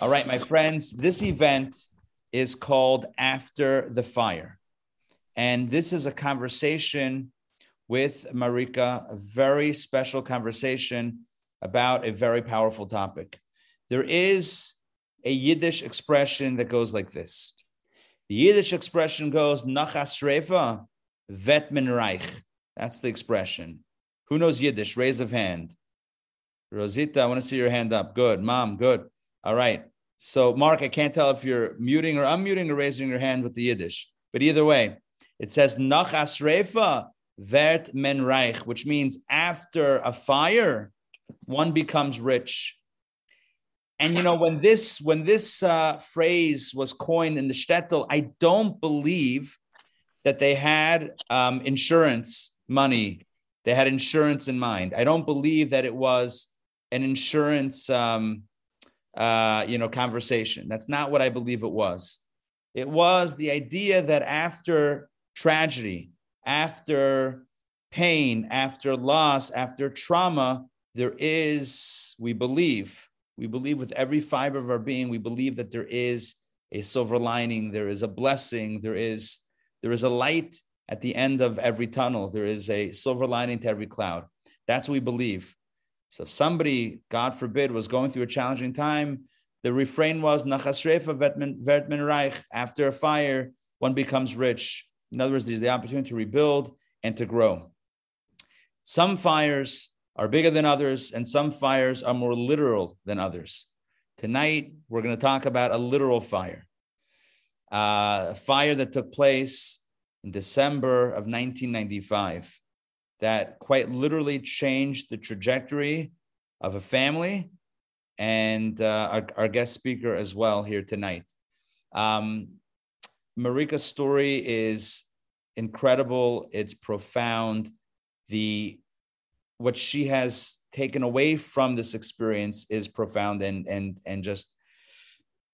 All right, my friends, this event is called After the Fire. And this is a conversation with Marika, a very special conversation about a very powerful topic. There is a Yiddish expression that goes like this. The Yiddish expression goes, Nachas Refa, vet reich. That's the expression. Who knows Yiddish? Raise of hand. Rosita, I want to see your hand up. Good. Mom, good. All right. So, Mark, I can't tell if you're muting or unmuting or raising your hand with the Yiddish. But either way, it says Nach Refa, Vert men reich, which means after a fire, one becomes rich. And you know, when this when this uh, phrase was coined in the shtetl, I don't believe that they had um, insurance money. They had insurance in mind. I don't believe that it was an insurance, um, uh, you know, conversation. That's not what I believe it was. It was the idea that after tragedy, after pain, after loss, after trauma, there is, we believe, we believe with every fiber of our being, we believe that there is a silver lining, there is a blessing, there is there is a light at the end of every tunnel. There is a silver lining to every cloud. That's what we believe. So if somebody, God forbid, was going through a challenging time, the refrain was Nachasrefa Vertmen Reich. After a fire, one becomes rich. In other words, there's the opportunity to rebuild and to grow. Some fires are bigger than others, and some fires are more literal than others. Tonight, we're going to talk about a literal fire, uh, a fire that took place in December of 1995 that quite literally changed the trajectory of a family and uh, our, our, guest speaker as well here tonight. Um, Marika's story is incredible. It's profound. The what she has taken away from this experience is profound and and and just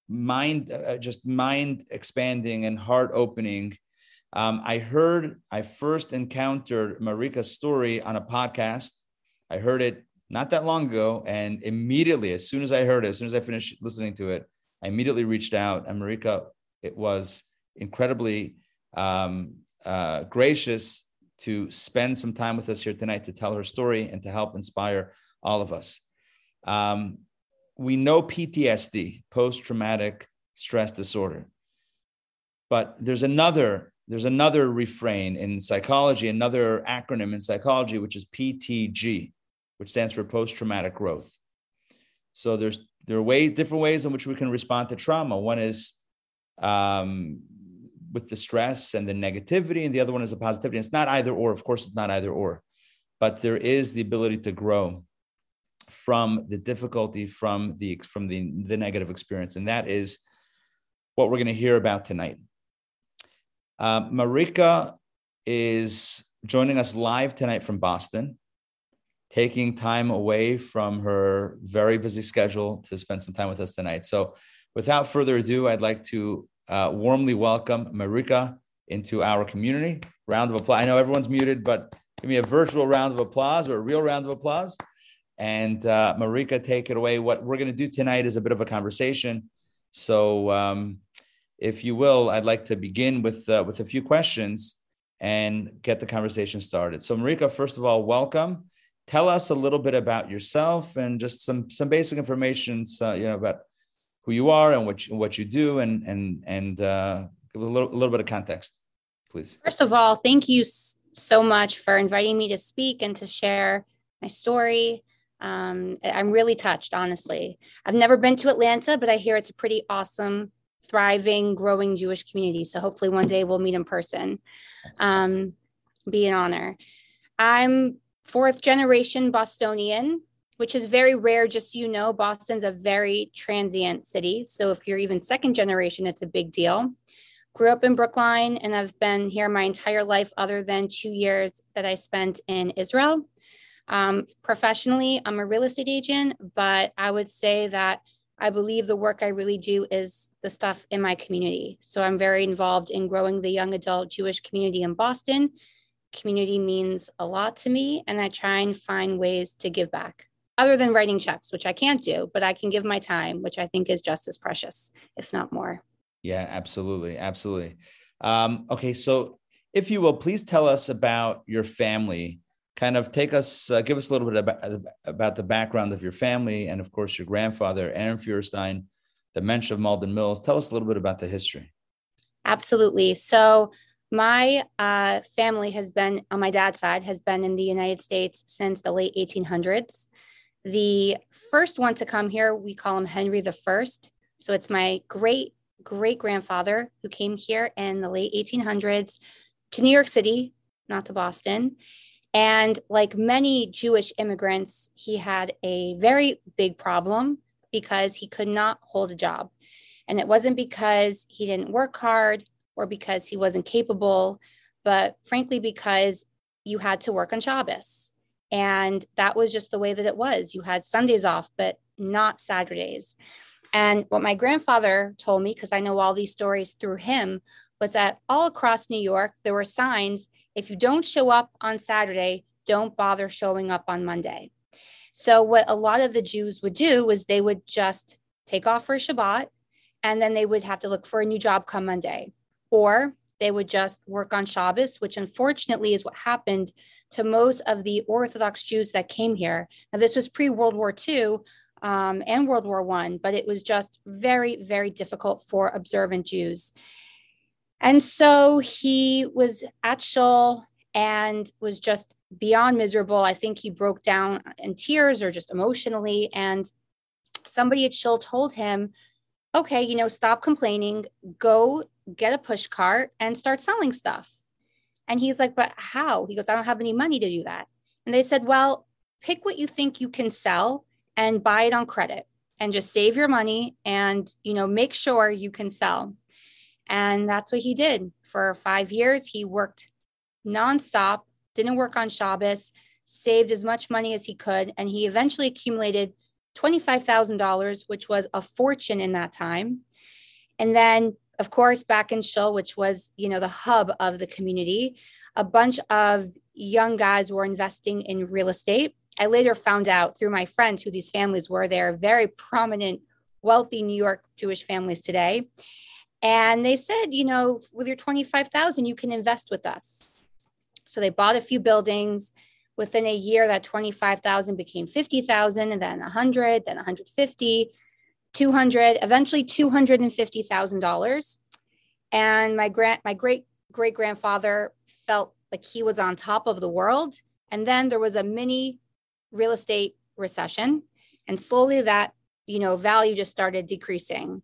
mind uh, just mind expanding and heart opening. Um, I heard I first encountered Marika's story on a podcast. I heard it not that long ago, and immediately, as soon as I heard it, as soon as I finished listening to it, I immediately reached out. And Marika, it was incredibly um, uh, gracious to spend some time with us here tonight to tell her story and to help inspire all of us. Um, we know PTSD, post traumatic stress disorder, but there's another there's another refrain in psychology, another acronym in psychology, which is PTG, which stands for post traumatic growth. So there's there are ways different ways in which we can respond to trauma. One is um, with the stress and the negativity, and the other one is the positivity. It's not either or. Of course, it's not either or, but there is the ability to grow from the difficulty, from the from the, the negative experience, and that is what we're going to hear about tonight. Uh, Marika is joining us live tonight from Boston, taking time away from her very busy schedule to spend some time with us tonight. So, without further ado, I'd like to uh, warmly welcome Marika into our community. Round of applause. I know everyone's muted, but give me a virtual round of applause or a real round of applause. And uh, Marika, take it away. What we're going to do tonight is a bit of a conversation. So, um, if you will, I'd like to begin with uh, with a few questions and get the conversation started. So, Marika, first of all, welcome. Tell us a little bit about yourself and just some some basic information, so, you know, about who you are and what you, what you do, and and and uh, give a little, a little bit of context, please. First of all, thank you so much for inviting me to speak and to share my story. Um, I'm really touched, honestly. I've never been to Atlanta, but I hear it's a pretty awesome, thriving, growing Jewish community. So hopefully one day we'll meet in person. Um, be an honor. I'm fourth generation Bostonian which is very rare. Just so you know, Boston's a very transient city. So if you're even second generation, it's a big deal. Grew up in Brookline and I've been here my entire life, other than two years that I spent in Israel. Um, professionally, I'm a real estate agent, but I would say that I believe the work I really do is the stuff in my community. So I'm very involved in growing the young adult Jewish community in Boston. Community means a lot to me, and I try and find ways to give back. other than writing checks, which I can't do, but I can give my time, which I think is just as precious, if not more. Yeah, absolutely. Absolutely. Um, okay. So, if you will, please tell us about your family. Kind of take us, uh, give us a little bit about, about the background of your family and, of course, your grandfather, Aaron Feuerstein, the mensch of Malden Mills. Tell us a little bit about the history. Absolutely. So, my uh, family has been on my dad's side has been in the United States since the late 1800s. The first one to come here, we call him Henry the First. So it's my great great grandfather who came here in the late 1800s to New York City, not to Boston. And like many Jewish immigrants, he had a very big problem because he could not hold a job. And it wasn't because he didn't work hard or because he wasn't capable, but frankly, because you had to work on Shabbos. And that was just the way that it was. You had Sundays off, but not Saturdays. And what my grandfather told me, because I know all these stories through him, was that all across New York, there were signs if you don't show up on Saturday, don't bother showing up on Monday. So, what a lot of the Jews would do was they would just take off for Shabbat and then they would have to look for a new job come Monday. Or they would just work on Shabbos, which unfortunately is what happened to most of the Orthodox Jews that came here. Now, this was pre World War II um, and World War One, but it was just very, very difficult for observant Jews. And so he was at Shul and was just beyond miserable. I think he broke down in tears or just emotionally. And somebody at Shul told him, okay, you know, stop complaining, go get a push cart and start selling stuff. And he's like, but how? He goes, I don't have any money to do that. And they said, well, pick what you think you can sell and buy it on credit and just save your money and, you know, make sure you can sell. And that's what he did for five years. He worked nonstop, didn't work on Shabbos, saved as much money as he could. And he eventually accumulated $25,000, which was a fortune in that time. And then of course, back in Shul, which was, you know, the hub of the community, a bunch of young guys were investing in real estate. I later found out through my friends who these families were. They're very prominent, wealthy New York Jewish families today. And they said, you know, with your 25,000, you can invest with us. So they bought a few buildings. Within a year, that 25,000 became 50,000 and then 100, then 150. 200, eventually $250,000. And my grand, my great great grandfather felt like he was on top of the world. And then there was a mini real estate recession. And slowly that, you know, value just started decreasing.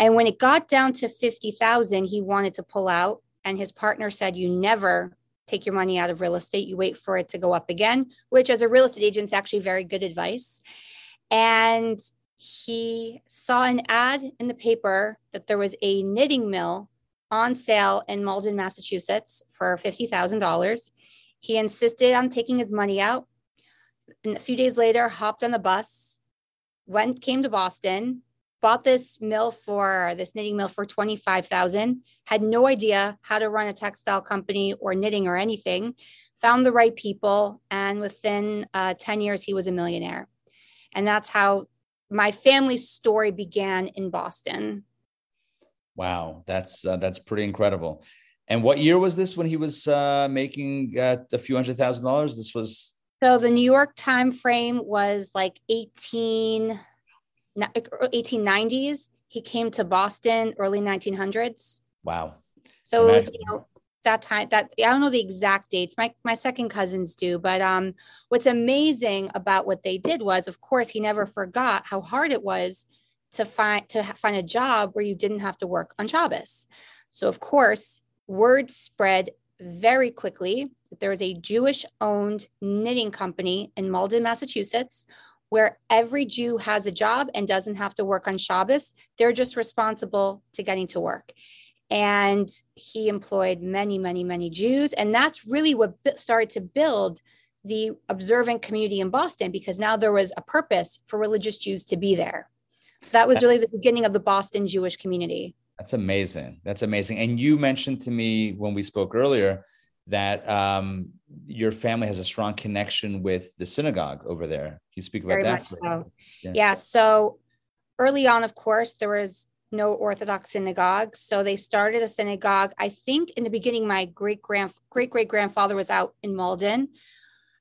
And when it got down to 50,000, he wanted to pull out. And his partner said, You never take your money out of real estate. You wait for it to go up again, which as a real estate agent is actually very good advice. And he saw an ad in the paper that there was a knitting mill on sale in Malden, Massachusetts for $50,000. He insisted on taking his money out. And a few days later, hopped on a bus, went, came to Boston, bought this mill for this knitting mill for 25,000, had no idea how to run a textile company or knitting or anything, found the right people. And within uh, 10 years, he was a millionaire. And that's how my family's story began in Boston. Wow, that's uh, that's pretty incredible. And what year was this when he was uh, making uh, a few hundred thousand dollars? This was so the New York time frame was like 18 1890s. He came to Boston early 1900s. Wow. So it was, you know, that time that I don't know the exact dates. My my second cousins do, but um what's amazing about what they did was of course he never forgot how hard it was to find to find a job where you didn't have to work on Shabbos. So of course, word spread very quickly that there was a Jewish owned knitting company in Malden, Massachusetts, where every Jew has a job and doesn't have to work on Shabbos. They're just responsible to getting to work. And he employed many many many jews. And that's really what started to build the observant community in boston because now there was a purpose for religious jews to be there. So that was really the beginning of the boston jewish community. That's amazing. That's amazing. And you mentioned to me when we spoke earlier that um, your family has a strong connection with the synagogue over there. Can you speak about Very that? so. Yeah. yeah. So early on, of course, there was no Orthodox synagogue. So they started a synagogue. I think in the beginning, my great grand great great grandfather was out in Malden.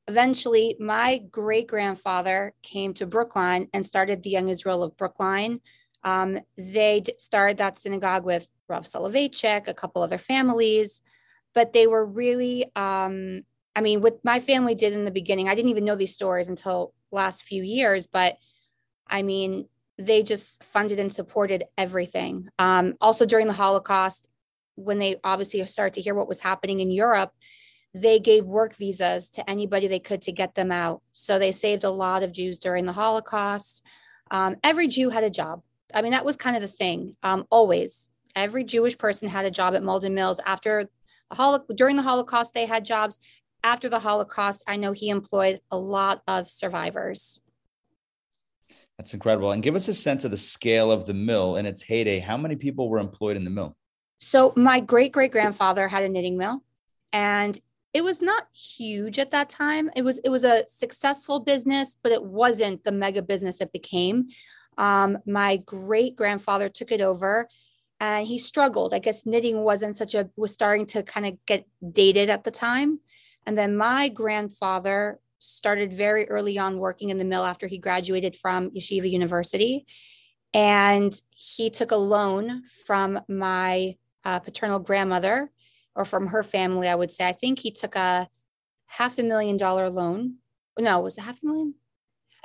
Eventually, my great grandfather came to Brookline and started the Young Israel of Brookline. Um, they started that synagogue with Rav Soloveitchik, a couple other families, but they were really, um, I mean, what my family did in the beginning, I didn't even know these stories until last few years, but I mean, they just funded and supported everything. Um, also during the Holocaust, when they obviously started to hear what was happening in Europe, they gave work visas to anybody they could to get them out. So they saved a lot of Jews during the Holocaust. Um, every Jew had a job. I mean, that was kind of the thing. Um, always, every Jewish person had a job at Malden Mills. After Holo- during the Holocaust, they had jobs. After the Holocaust, I know he employed a lot of survivors. That's incredible. And give us a sense of the scale of the mill in its heyday. How many people were employed in the mill? So, my great great grandfather had a knitting mill, and it was not huge at that time. It was it was a successful business, but it wasn't the mega business it became. Um, my great grandfather took it over, and he struggled. I guess knitting wasn't such a was starting to kind of get dated at the time, and then my grandfather started very early on working in the mill after he graduated from Yeshiva University. And he took a loan from my uh, paternal grandmother or from her family, I would say. I think he took a half a million dollar loan. No, was it half a million?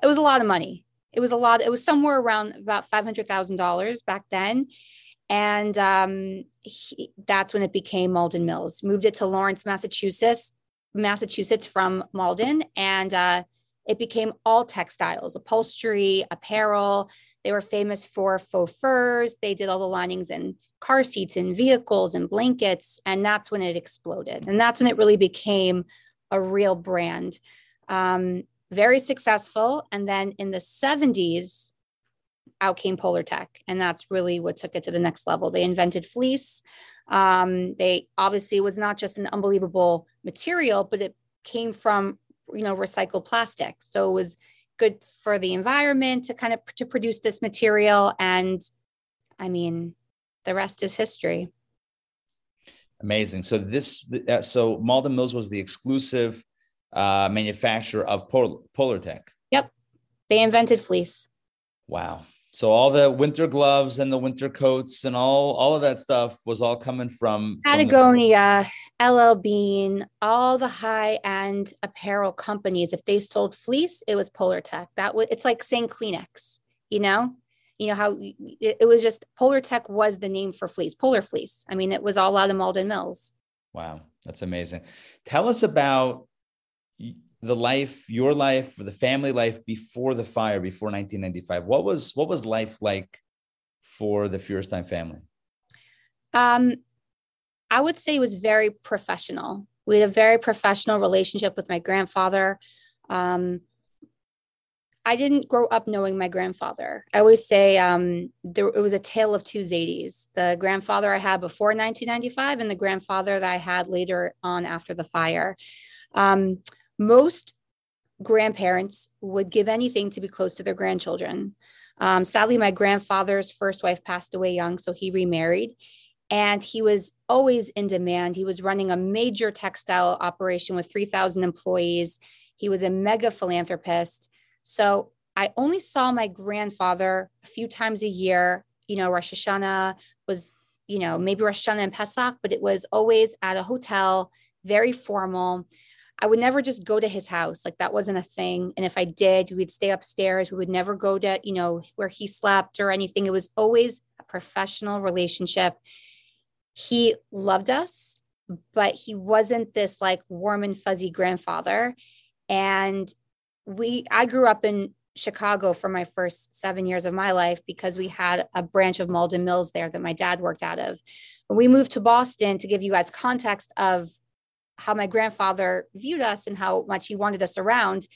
It was a lot of money. It was a lot. It was somewhere around about $500,000 back then. And um, he, that's when it became Malden Mills. Moved it to Lawrence, Massachusetts, Massachusetts from Malden, and uh, it became all textiles, upholstery, apparel. They were famous for faux furs. They did all the linings and car seats and vehicles and blankets, and that's when it exploded. And that's when it really became a real brand. Um, very successful. And then in the 70s, out came Polartec, and that's really what took it to the next level. They invented fleece. Um, they obviously was not just an unbelievable material, but it came from you know recycled plastic, so it was good for the environment to kind of to produce this material. And I mean, the rest is history. Amazing. So this, uh, so Malden Mills was the exclusive uh, manufacturer of Pol- Polartec. Yep, they invented fleece. Wow. So all the winter gloves and the winter coats and all all of that stuff was all coming from Patagonia, from the- LL Bean, all the high end apparel companies. If they sold fleece, it was Polartec. That was it's like saying Kleenex. You know, you know how it, it was just Polartec was the name for fleece, Polar Fleece. I mean, it was all out of Malden Mills. Wow, that's amazing. Tell us about the life, your life, the family life before the fire, before 1995. What was what was life like for the Feuerstein family? Um, I would say it was very professional. We had a very professional relationship with my grandfather. Um, I didn't grow up knowing my grandfather. I always say um, there it was a tale of two Zadys: the grandfather I had before 1995 and the grandfather that I had later on after the fire. Um, most grandparents would give anything to be close to their grandchildren. Um, sadly, my grandfather's first wife passed away young, so he remarried. And he was always in demand. He was running a major textile operation with 3,000 employees. He was a mega philanthropist. So I only saw my grandfather a few times a year. You know, Rosh Hashanah was, you know, maybe Rosh Hashanah and Pesach, but it was always at a hotel, very formal. I would never just go to his house. Like that wasn't a thing. And if I did, we would stay upstairs. We would never go to, you know, where he slept or anything. It was always a professional relationship. He loved us, but he wasn't this like warm and fuzzy grandfather. And we, I grew up in Chicago for my first seven years of my life because we had a branch of Malden Mills there that my dad worked out of. When we moved to Boston, to give you guys context of how my grandfather viewed us and how much he wanted us around.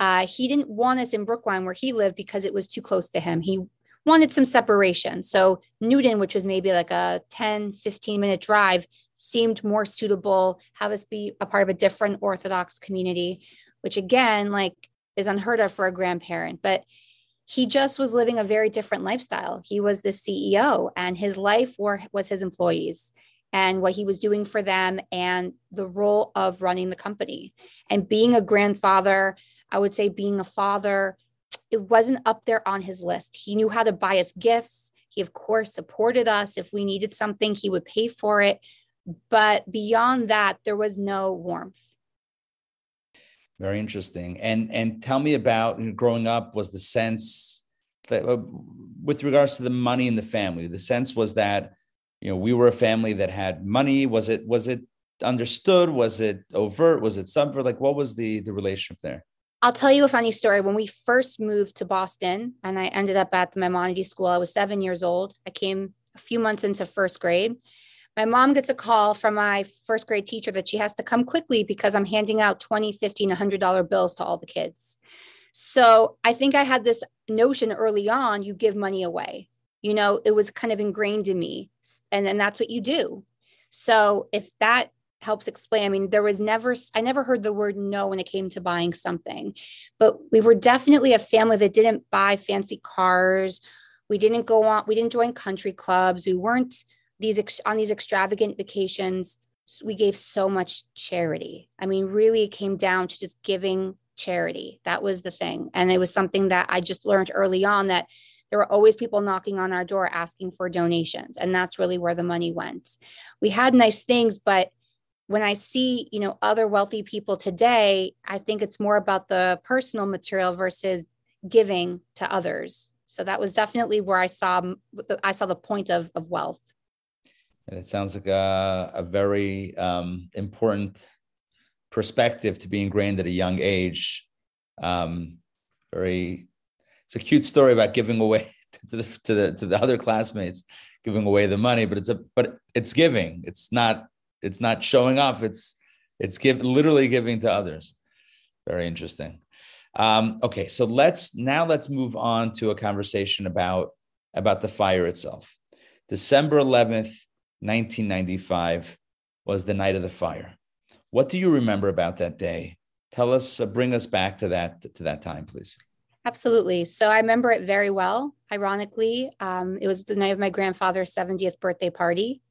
Uh, he didn't want us in Brookline where he lived because it was too close to him. He wanted some separation. So Newton, which was maybe like a 10, 15 minute drive, seemed more suitable, have us be a part of a different Orthodox community, which again, like is unheard of for a grandparent. But he just was living a very different lifestyle. He was the CEO and his life were, was his employees and what he was doing for them and the role of running the company and being a grandfather. I would say being a father, it wasn't up there on his list. He knew how to buy us gifts. He, of course, supported us. If we needed something, he would pay for it. But beyond that, there was no warmth. Very interesting. And and tell me about growing up. Was the sense that, uh, with regards to the money in the family, the sense was that you know we were a family that had money. Was it was it understood? Was it overt? Was it subvert? Like what was the the relationship there? I'll tell you a funny story. When we first moved to Boston, and I ended up at the Maimonides School, I was seven years old. I came a few months into first grade. My mom gets a call from my first grade teacher that she has to come quickly because I'm handing out 20, 50, and $100 bills to all the kids. So I think I had this notion early on you give money away. You know, it was kind of ingrained in me. And then that's what you do. So if that helps explain. I mean, there was never, I never heard the word no when it came to buying something, but we were definitely a family that didn't buy fancy cars. We didn't go on, we didn't join country clubs. We weren't these ex, on these extravagant vacations. We gave so much charity. I mean, really, it came down to just giving charity. That was the thing. And it was something that I just learned early on that there were always people knocking on our door asking for donations. And that's really where the money went. We had nice things, but when I see, you know, other wealthy people today, I think it's more about the personal material versus giving to others. So that was definitely where I saw I saw the point of of wealth. And it sounds like a, a very um, important perspective to be ingrained at a young age. Um, very, it's a cute story about giving away to the to the to the other classmates, giving away the money, but it's a but it's giving. It's not it's not showing off. It's it's give literally giving to others. Very interesting. Um, okay, so let's now let's move on to a conversation about about the fire itself. December eleventh, nineteen ninety five, was the night of the fire. What do you remember about that day? Tell us, uh, bring us back to that to that time, please. Absolutely. So I remember it very well. Ironically, um, it was the night of my grandfather's 70th birthday party.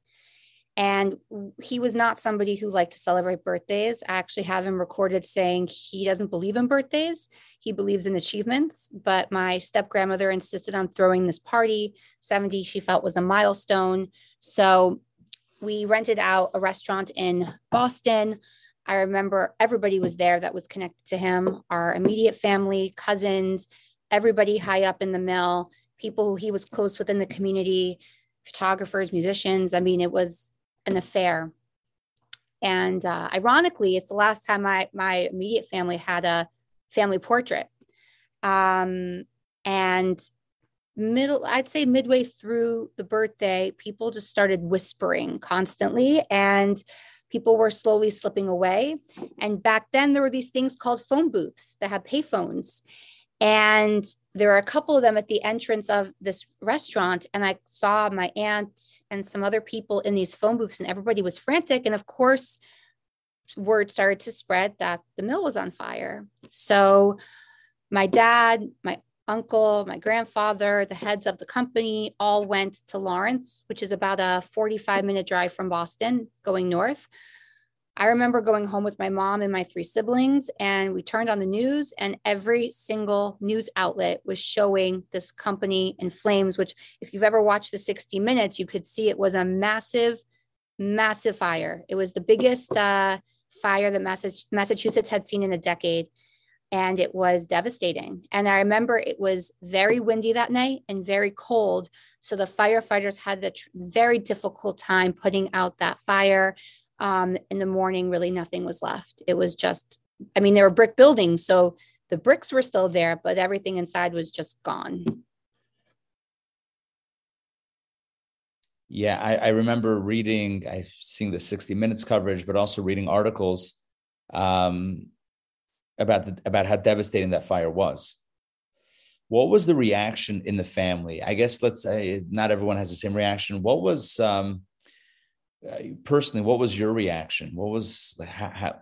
And he was not somebody who liked to celebrate birthdays. I actually have him recorded saying he doesn't believe in birthdays. He believes in achievements. But my step grandmother insisted on throwing this party. 70, she felt was a milestone. So we rented out a restaurant in Boston. I remember everybody was there that was connected to him our immediate family, cousins, everybody high up in the mill, people who he was close with in the community, photographers, musicians. I mean, it was an affair. And uh, ironically, it's the last time my my immediate family had a family portrait. Um, and middle, I'd say midway through the birthday, people just started whispering constantly, and people were slowly slipping away. And back then, there were these things called phone booths that had payphones, and there are a couple of them at the entrance of this restaurant. And I saw my aunt and some other people in these phone booths, and everybody was frantic. And of course, word started to spread that the mill was on fire. So my dad, my uncle, my grandfather, the heads of the company all went to Lawrence, which is about a 45 minute drive from Boston going north, I remember going home with my mom and my three siblings, and we turned on the news, and every single news outlet was showing this company in flames. Which, if you've ever watched the 60 Minutes, you could see it was a massive, massive fire. It was the biggest uh, fire that Massachusetts had seen in a decade, and it was devastating. And I remember it was very windy that night and very cold. So the firefighters had a tr- very difficult time putting out that fire um, in the morning, really nothing was left. It was just, I mean, there were brick buildings. So the bricks were still there, but everything inside was just gone. Yeah, I, I remember reading, I've seen the 60 Minutes coverage, but also reading articles um, about the, about how devastating that fire was. What was the reaction in the family? I guess let's say not everyone has the same reaction. What was um, uh, personally, what was your reaction? What was how, how,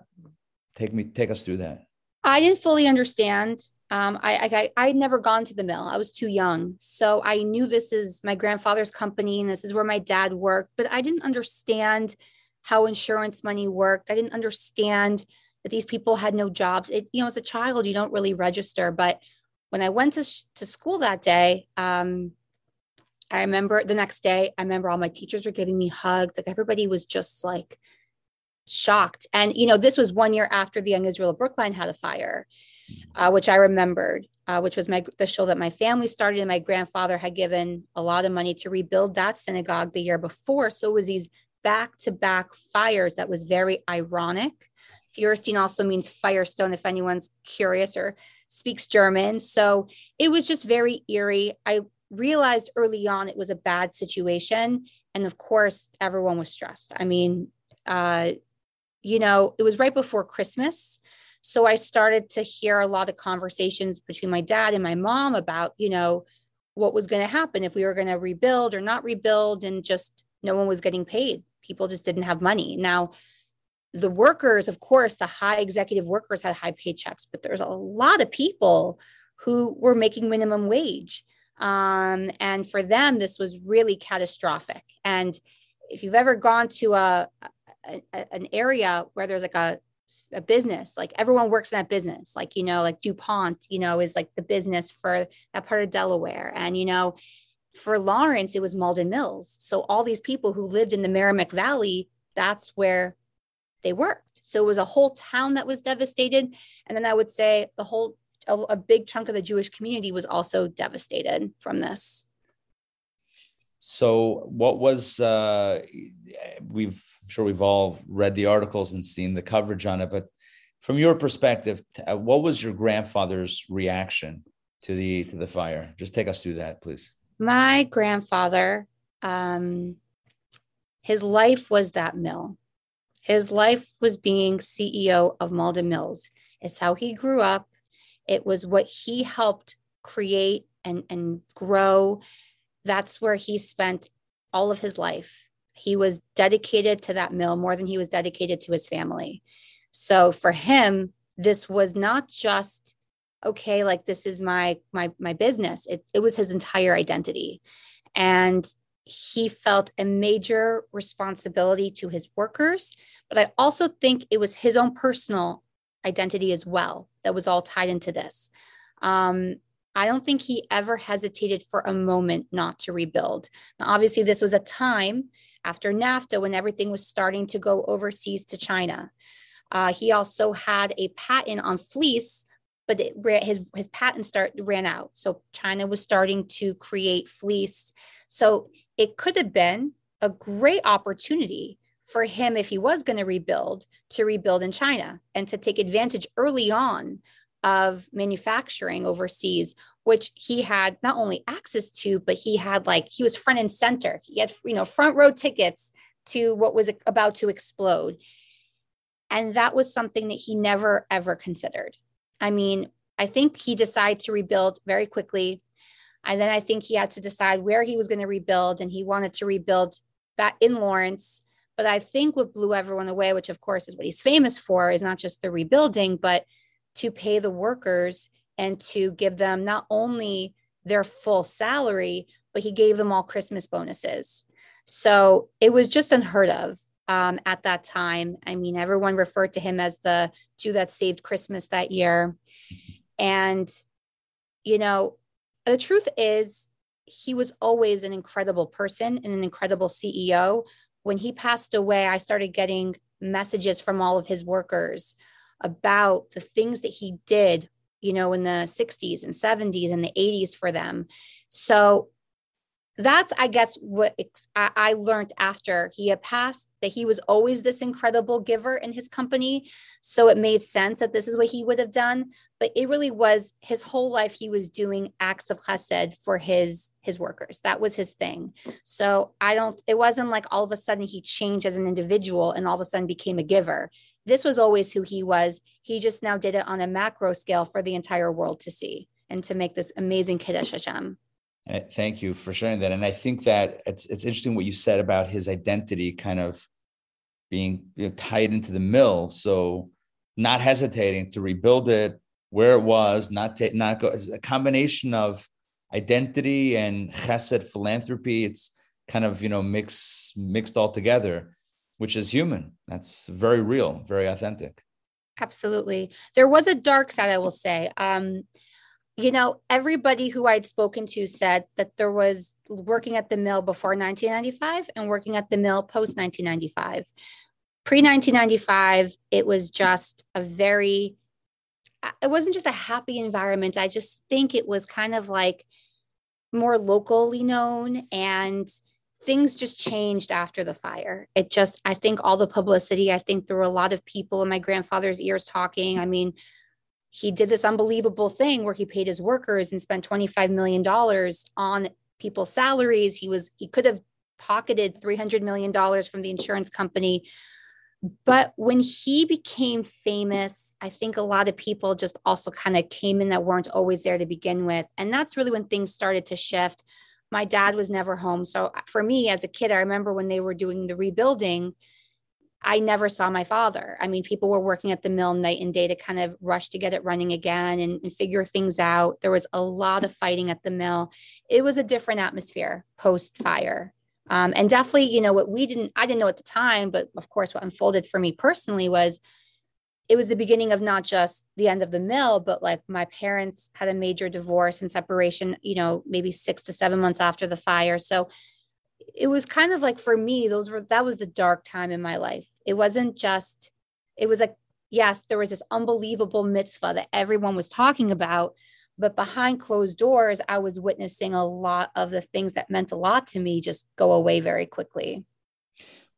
take me take us through that? I didn't fully understand. Um, I, I I'd never gone to the mill. I was too young, so I knew this is my grandfather's company and this is where my dad worked, but I didn't understand how insurance money worked. I didn't understand that these people had no jobs. It, you know, as a child, you don't really register. But when I went to to school that day, um, I remember the next day. I remember all my teachers were giving me hugs. Like everybody was just like shocked. And, you know, this was one year after the Young Israel of Brookline had a fire, uh, which I remembered, uh, which was my the shul that my family started. And my grandfather had given a lot of money to rebuild that synagogue the year before. So it was these back to back fires that was very ironic. Feuerstein also means firestone, if anyone's curious or speaks German. So it was just very eerie. I realized early on it was a bad situation. And of course, everyone was stressed. I mean, uh, you know, it was right before Christmas. So I started to hear a lot of conversations between my dad and my mom about, you know, what was going to happen if we were going to rebuild or not rebuild. And just no one was getting paid. People just didn't have money. Now, the workers, of course, the high executive workers had high paychecks, but there's a lot of people who were making minimum wage. Um, and for them, this was really catastrophic. And if you've ever gone to a, a, an area where there's like a a business like everyone works in that business like you know like dupont you know is like the business for that part of delaware and you know for lawrence it was malden mills so all these people who lived in the merrimack valley that's where they worked so it was a whole town that was devastated and then i would say the whole a, a big chunk of the jewish community was also devastated from this so what was uh we've sure we've all read the articles and seen the coverage on it, but from your perspective, uh, what was your grandfather's reaction to the to the fire? Just take us through that, please. My grandfather, um, his life was that mill. His life was being CEO of Malden Mills. It's how he grew up. It was what he helped create and, and grow. That's where he spent all of his life he was dedicated to that mill more than he was dedicated to his family. So for him, this was not just okay, like this is my my my business. It it was his entire identity. And he felt a major responsibility to his workers, but I also think it was his own personal identity as well that was all tied into this. Um, I don't think he ever hesitated for a moment not to rebuild. Now, obviously, this was a time after NAFTA when everything was starting to go overseas to China. Uh, he also had a patent on fleece, but it, his his patent start ran out. So China was starting to create fleece. So it could have been a great opportunity for him if he was going to rebuild to rebuild in China and to take advantage early on of manufacturing overseas which he had not only access to but he had like he was front and center. He had you know front row tickets to what was about to explode. And that was something that he never ever considered. I mean i think he decided to rebuild very quickly and then i think he had to decide where he was going to rebuild and he wanted to rebuild back in lawrence but i think what blew everyone away which of course is what he's famous for is not just the rebuilding but to pay the workers and to give them not only their full salary, but he gave them all Christmas bonuses. So it was just unheard of um, at that time. I mean, everyone referred to him as the Jew that saved Christmas that year. And, you know, the truth is, he was always an incredible person and an incredible CEO. When he passed away, I started getting messages from all of his workers about the things that he did you know, in the 60s and 70s and the 80s for them. So that's, I guess, what I learned after he had passed that he was always this incredible giver in his company. So it made sense that this is what he would have done. But it really was his whole life, he was doing acts of chesed for his his workers. That was his thing. So I don't, it wasn't like all of a sudden he changed as an individual and all of a sudden became a giver this was always who he was. He just now did it on a macro scale for the entire world to see and to make this amazing Kiddush Hashem. Thank you for sharing that. And I think that it's it's interesting what you said about his identity kind of being you know, tied into the mill. So not hesitating to rebuild it where it was, not take not go a combination of identity and chesed philanthropy. It's kind of you know mix mixed all together, which is human. That's very real, very authentic. Absolutely. There was a dark side, I will say. Um, you know, everybody who I'd spoken to said that there was working at the mill before 1995 and working at the mill post 1995. Pre 1995, it was just a very, uh, it wasn't just a happy environment. I just think it was kind of like more locally known and things just changed after the fire. It just, I think all the publicity, I think there were a lot of people in my grandfather's ears talking. I mean, he did this unbelievable thing where he paid his workers and spent $25 million on people's salaries. He was, he could have pocketed $300 million from the insurance company. But when he became famous, I think a lot of people just also kind of came in that weren't always there to begin with. And that's really when things started to shift my dad was never home. So uh, for me as a kid, I remember when they were doing the rebuilding, I never saw my father. I mean, people were working at the mill night and day to kind of rush to get it running again and, and figure things out. There was a lot of fighting at the mill. It was a different atmosphere post fire. Um, and definitely, you know, what we didn't, I didn't know at the time, but of course, what unfolded for me personally was it was the beginning of not just the end of the mill, but like my parents had a major divorce and separation, you know, maybe six to seven months after the fire. So it was kind of like for me, those were that was the dark time in my life. It wasn't just, it was like, yes, there was this unbelievable mitzvah that everyone was talking about. But behind closed doors, I was witnessing a lot of the things that meant a lot to me just go away very quickly.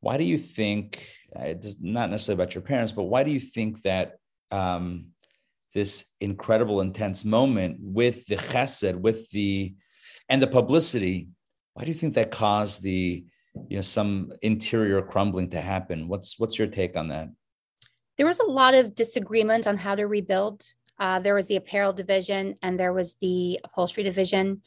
Why do you think it's not necessarily about your parents, but why do you think that um, this incredible, intense moment with the chesed, with the and the publicity, why do you think that caused the you know some interior crumbling to happen? What's what's your take on that? There was a lot of disagreement on how to rebuild. Uh, there was the apparel division and there was the upholstery division,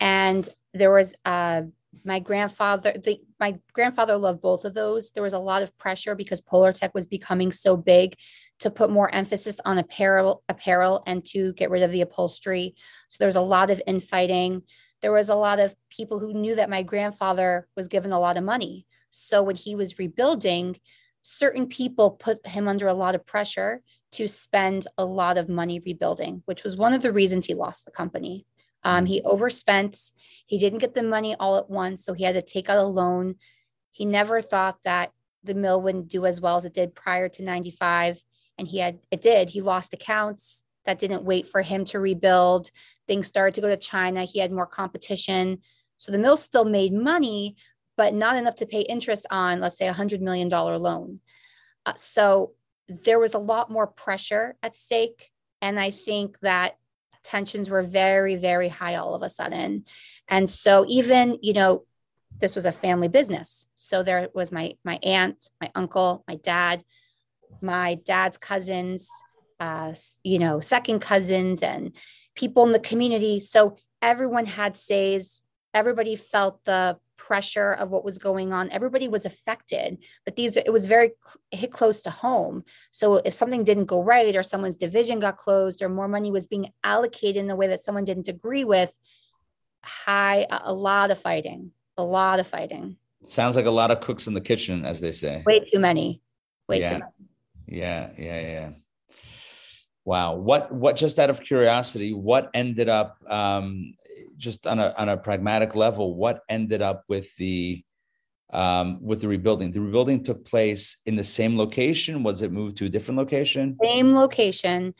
and there was uh, my grandfather the my grandfather loved both of those there was a lot of pressure because Polartec was becoming so big to put more emphasis on apparel apparel and to get rid of the upholstery so there was a lot of infighting there was a lot of people who knew that my grandfather was given a lot of money so when he was rebuilding certain people put him under a lot of pressure to spend a lot of money rebuilding which was one of the reasons he lost the company um, he overspent. He didn't get the money all at once, so he had to take out a loan. He never thought that the mill wouldn't do as well as it did prior to 95. And he had, it did. He lost accounts that didn't wait for him to rebuild. Things started to go to China. He had more competition. So the mill still made money, but not enough to pay interest on, let's say, a $100 million loan. Uh, so there was a lot more pressure at stake. And I think that tensions were very, very high all of a sudden. And so even, you know, this was a family business. So there was my my aunt, my uncle, my dad, my dad's cousins, uh, you know, second cousins and people in the community. So everyone had says, everybody felt the pressure of what was going on. Everybody was affected but these it was very hit close to home. So if something didn't go right or someone's division got closed or more money was being allocated in a way that someone didn't agree with high a lot of fighting a lot of fighting. Sounds like a lot of cooks in the kitchen as they say. Way too many. Way yeah. too many yeah yeah yeah wow what what just out of curiosity what ended up um just on a on a pragmatic level, what ended up with the um, with the rebuilding? The rebuilding took place in the same location. Was it moved to a different location? Same location.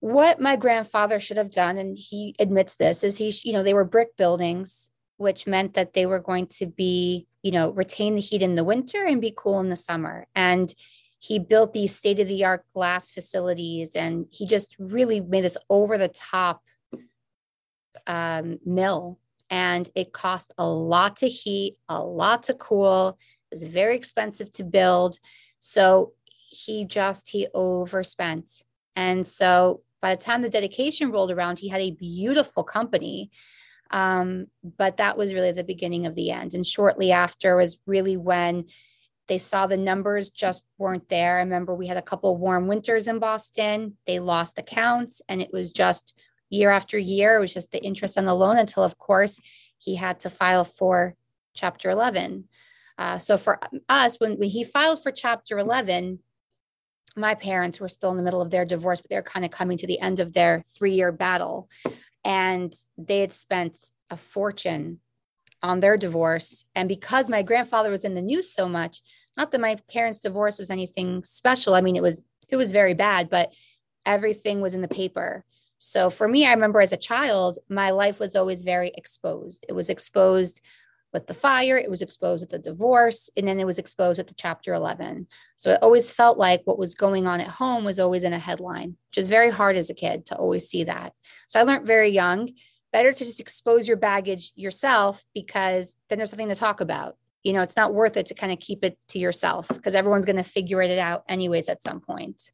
What my grandfather should have done, and he admits this, is he, you know, they were brick buildings, which meant that they were going to be, you know, retain the heat in the winter and be cool in the summer. And he built these state of the art glass facilities, and he just really made this over the top um, mill and it cost a lot to heat, a lot to cool. It was very expensive to build. So he just, he overspent. And so by the time the dedication rolled around, he had a beautiful company. Um, but that was really the beginning of the end. And shortly after was really when they saw the numbers just weren't there. I remember we had a couple warm winters in Boston. They lost accounts, and it was just year after year. It was just the interest on the loan until, of course, he had to file for Chapter 11. Uh, so for us, when, when he filed for Chapter 11, my parents were still in the middle of their divorce, but they're kind of coming to the end of their three year battle. And they had spent a fortune on their divorce. And because my grandfather was in the news so much, not that my parents' divorce was anything special. I mean, it was it was very bad, but everything was in the paper. So for me, I remember as a child, my life was always very exposed. It was exposed with the fire, it was exposed at the divorce, and then it was exposed at the chapter 11. So it always felt like what was going on at home was always in a headline, which is very hard as a kid to always see that. So I learned very young better to just expose your baggage yourself because then there's something to talk about. You know, it's not worth it to kind of keep it to yourself because everyone's going to figure it out anyways at some point.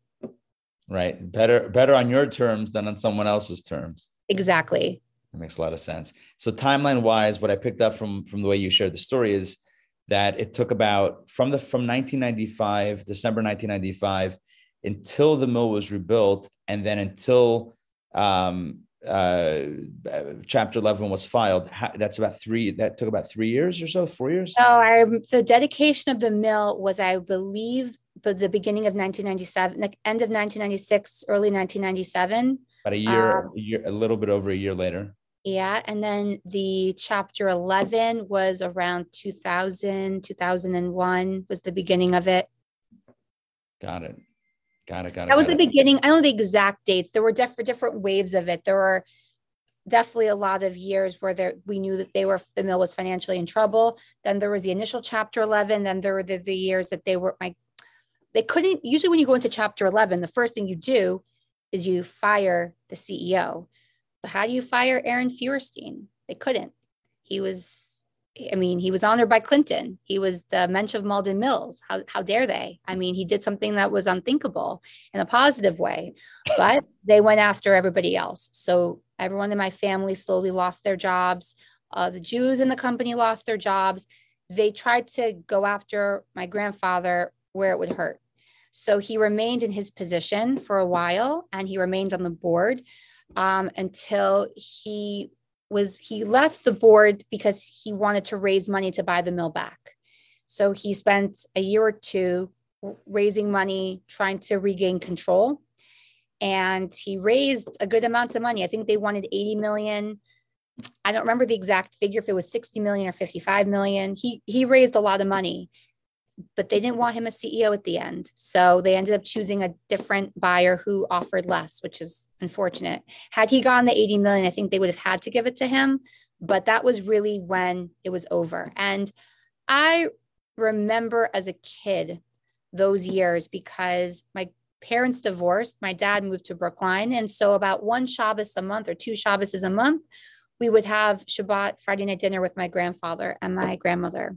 Right. Better better on your terms than on someone else's terms. Exactly. That makes a lot of sense. So timeline wise, what I picked up from from the way you shared the story is that it took about from the from 1995 December 1995 until the mill was rebuilt, and then until um, uh, chapter 11 was filed. That's about three. That took about three years or so, four years. No, I the dedication of the mill was, I believe, but the beginning of 1997, like end of 1996, early 1997. About a year, um, a year, a little bit over a year later. Yeah. And then the chapter 11 was around 2000, 2001 was the beginning of it. Got it. Got it. Got it. That was the it. beginning. I don't know the exact dates. There were different different waves of it. There were definitely a lot of years where there we knew that they were the mill was financially in trouble. Then there was the initial chapter 11. Then there were the, the years that they were my they couldn't usually when you go into chapter 11, the first thing you do is you fire the CEO but how do you fire Aaron Feuerstein? They couldn't. He was, I mean, he was honored by Clinton. He was the mensch of Malden Mills. How, how dare they? I mean, he did something that was unthinkable in a positive way, but they went after everybody else. So everyone in my family slowly lost their jobs. Uh, the Jews in the company lost their jobs. They tried to go after my grandfather where it would hurt. So he remained in his position for a while and he remained on the board um, until he was he left the board because he wanted to raise money to buy the mill back. So he spent a year or two raising money, trying to regain control. And he raised a good amount of money. I think they wanted 80 million. I don't remember the exact figure if it was 60 million or 55 million. He he raised a lot of money but they didn't want him as CEO at the end. So they ended up choosing a different buyer who offered less, which is unfortunate. Had he gone the 80 million, I think they would have had to give it to him. But that was really when it was over. And I remember as a kid those years because my parents divorced. My dad moved to Brookline. And so about one Shabbos a month or two Shabbases a month, we would have Shabbat Friday night dinner with my grandfather and my grandmother.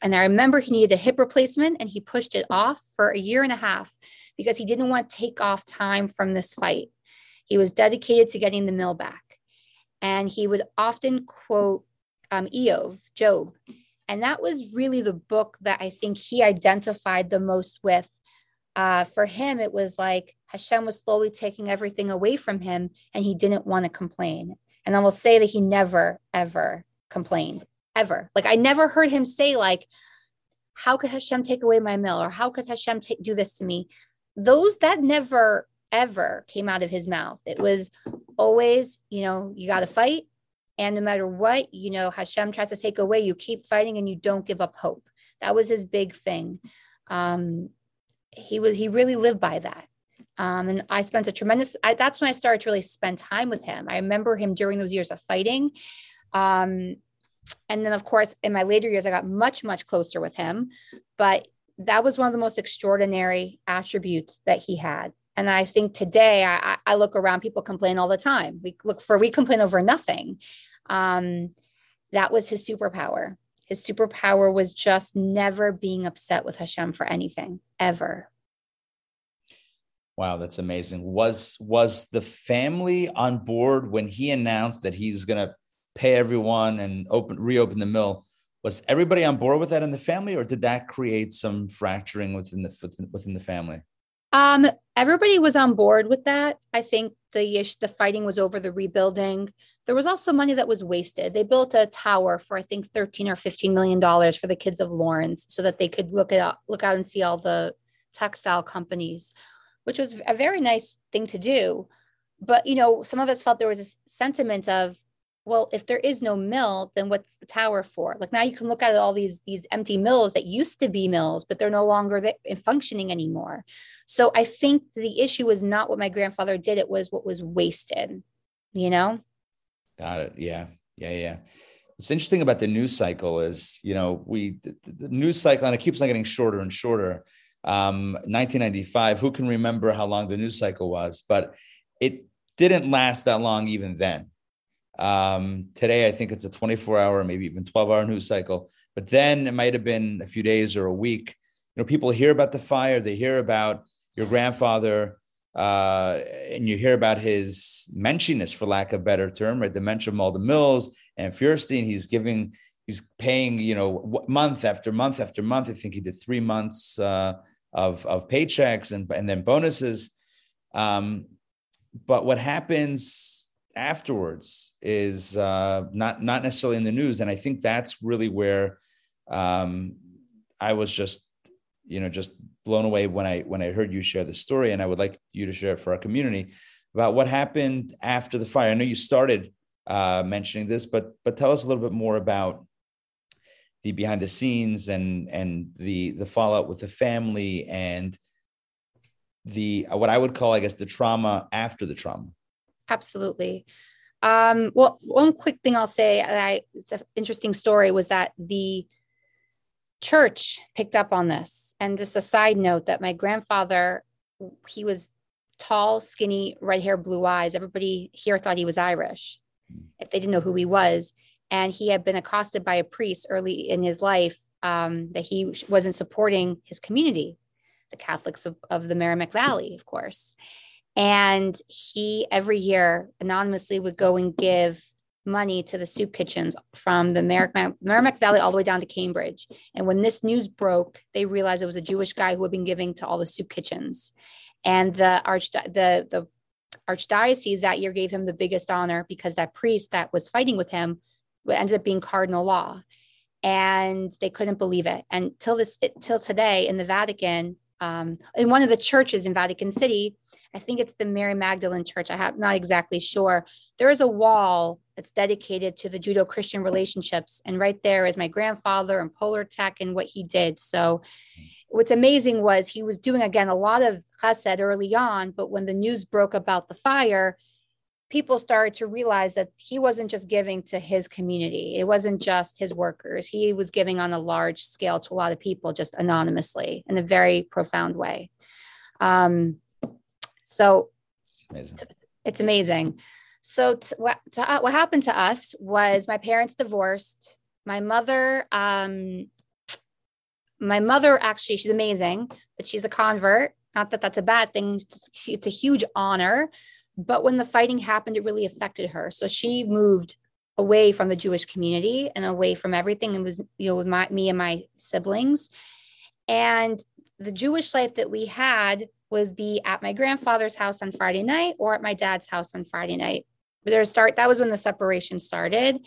And I remember he needed a hip replacement and he pushed it off for a year and a half because he didn't want to take off time from this fight. He was dedicated to getting the mill back. And he would often quote um, Iyov, Job. And that was really the book that I think he identified the most with. Uh, for him, it was like Hashem was slowly taking everything away from him and he didn't want to complain. And I will say that he never, ever complained ever. Like I never heard him say like, how could Hashem take away my mill or how could Hashem take, do this to me? Those that never ever came out of his mouth. It was always, you know, you got to fight. And no matter what, you know, Hashem tries to take away, you keep fighting and you don't give up hope. That was his big thing. Um, he was, he really lived by that. Um, and I spent a tremendous, I, that's when I started to really spend time with him. I remember him during those years of fighting. Um, and then of course in my later years i got much much closer with him. But that was one of the most extraordinary attributes that he had. And i think today i, I look around people complain all the time. We look for we complain over nothing. Um, that was his superpower. His superpower was just never being upset with hashem for anything ever. Wow that's amazing. Was was the family on board when he announced that he's going to pay everyone and open reopen the mill. Was everybody on board with that in the family, or did that create some fracturing within the within the family? Um, everybody was on board with that. I think the ish the fighting was over the rebuilding. There was also money that was wasted. They built a tower for I think 13 or 15 million dollars for the kids of Lawrence so that they could look at look out and see all the textile companies, which was a very nice thing to do. But you know, some of us felt there was a sentiment of well, if there is no mill, then what's the tower for? Like now you can look at all these these empty mills that used to be mills, but they're no longer th- functioning anymore. So I think the issue was not what my grandfather did; it was what was wasted. You know. Got it. Yeah. Yeah. Yeah. What's interesting about the news cycle is, you know, we the, the news cycle and it keeps on getting shorter and shorter. Um, 1995. Who can remember how long the news cycle was? But it didn't last that long even then um, today, I think it's a 24 hour, maybe even 12 hour news cycle. But then it might have been a few days or a week. You know, people hear about the fire, they hear about your grandfather, uh, and you hear about his menschiness, for lack of a better term, right? The mention of Malden Mills and Feuerstein. He's giving, he's paying, you know, month after month after month. I think he did three months uh, of, of paychecks and, and then bonuses. Um, but what happens afterwards is uh, not not necessarily in the news, and I think that's really where um, I was just you know just blown away when I when I heard you share the story, and I would like you to share it for our community about what happened after the fire. I know you started uh, mentioning this, but but tell us a little bit more about the behind the scenes and and the the fallout with the family and the what I would call, I guess, the trauma after the trauma. Absolutely. Um, well, one quick thing I'll say, I, it's an interesting story, was that the church picked up on this. And just a side note that my grandfather, he was tall, skinny, red hair, blue eyes. Everybody here thought he was Irish if they didn't know who he was. And he had been accosted by a priest early in his life um, that he wasn't supporting his community, the Catholics of, of the Merrimack Valley, of course. And he every year anonymously would go and give money to the soup kitchens from the Merrimack, Merrimack Valley all the way down to Cambridge. And when this news broke, they realized it was a Jewish guy who had been giving to all the soup kitchens. And the arch the the archdiocese that year gave him the biggest honor because that priest that was fighting with him ended up being cardinal law. And they couldn't believe it. And till this till today in the Vatican, um, in one of the churches in Vatican City, I think it's the Mary Magdalene Church. I have not exactly sure. There is a wall that's dedicated to the Judeo Christian relationships. And right there is my grandfather and Polartec and what he did. So what's amazing was he was doing again a lot of chesed early on, but when the news broke about the fire, people started to realize that he wasn't just giving to his community. It wasn't just his workers. He was giving on a large scale to a lot of people just anonymously in a very profound way. Um, so it's amazing. It's amazing. So t- what, to, uh, what happened to us was my parents divorced. My mother, um, my mother actually, she's amazing, but she's a convert. Not that that's a bad thing. It's a huge honor. But when the fighting happened, it really affected her. So she moved away from the Jewish community and away from everything and was, you know, with my, me and my siblings. And the Jewish life that we had would be at my grandfather's house on Friday night or at my dad's house on Friday night. But there start that was when the separation started.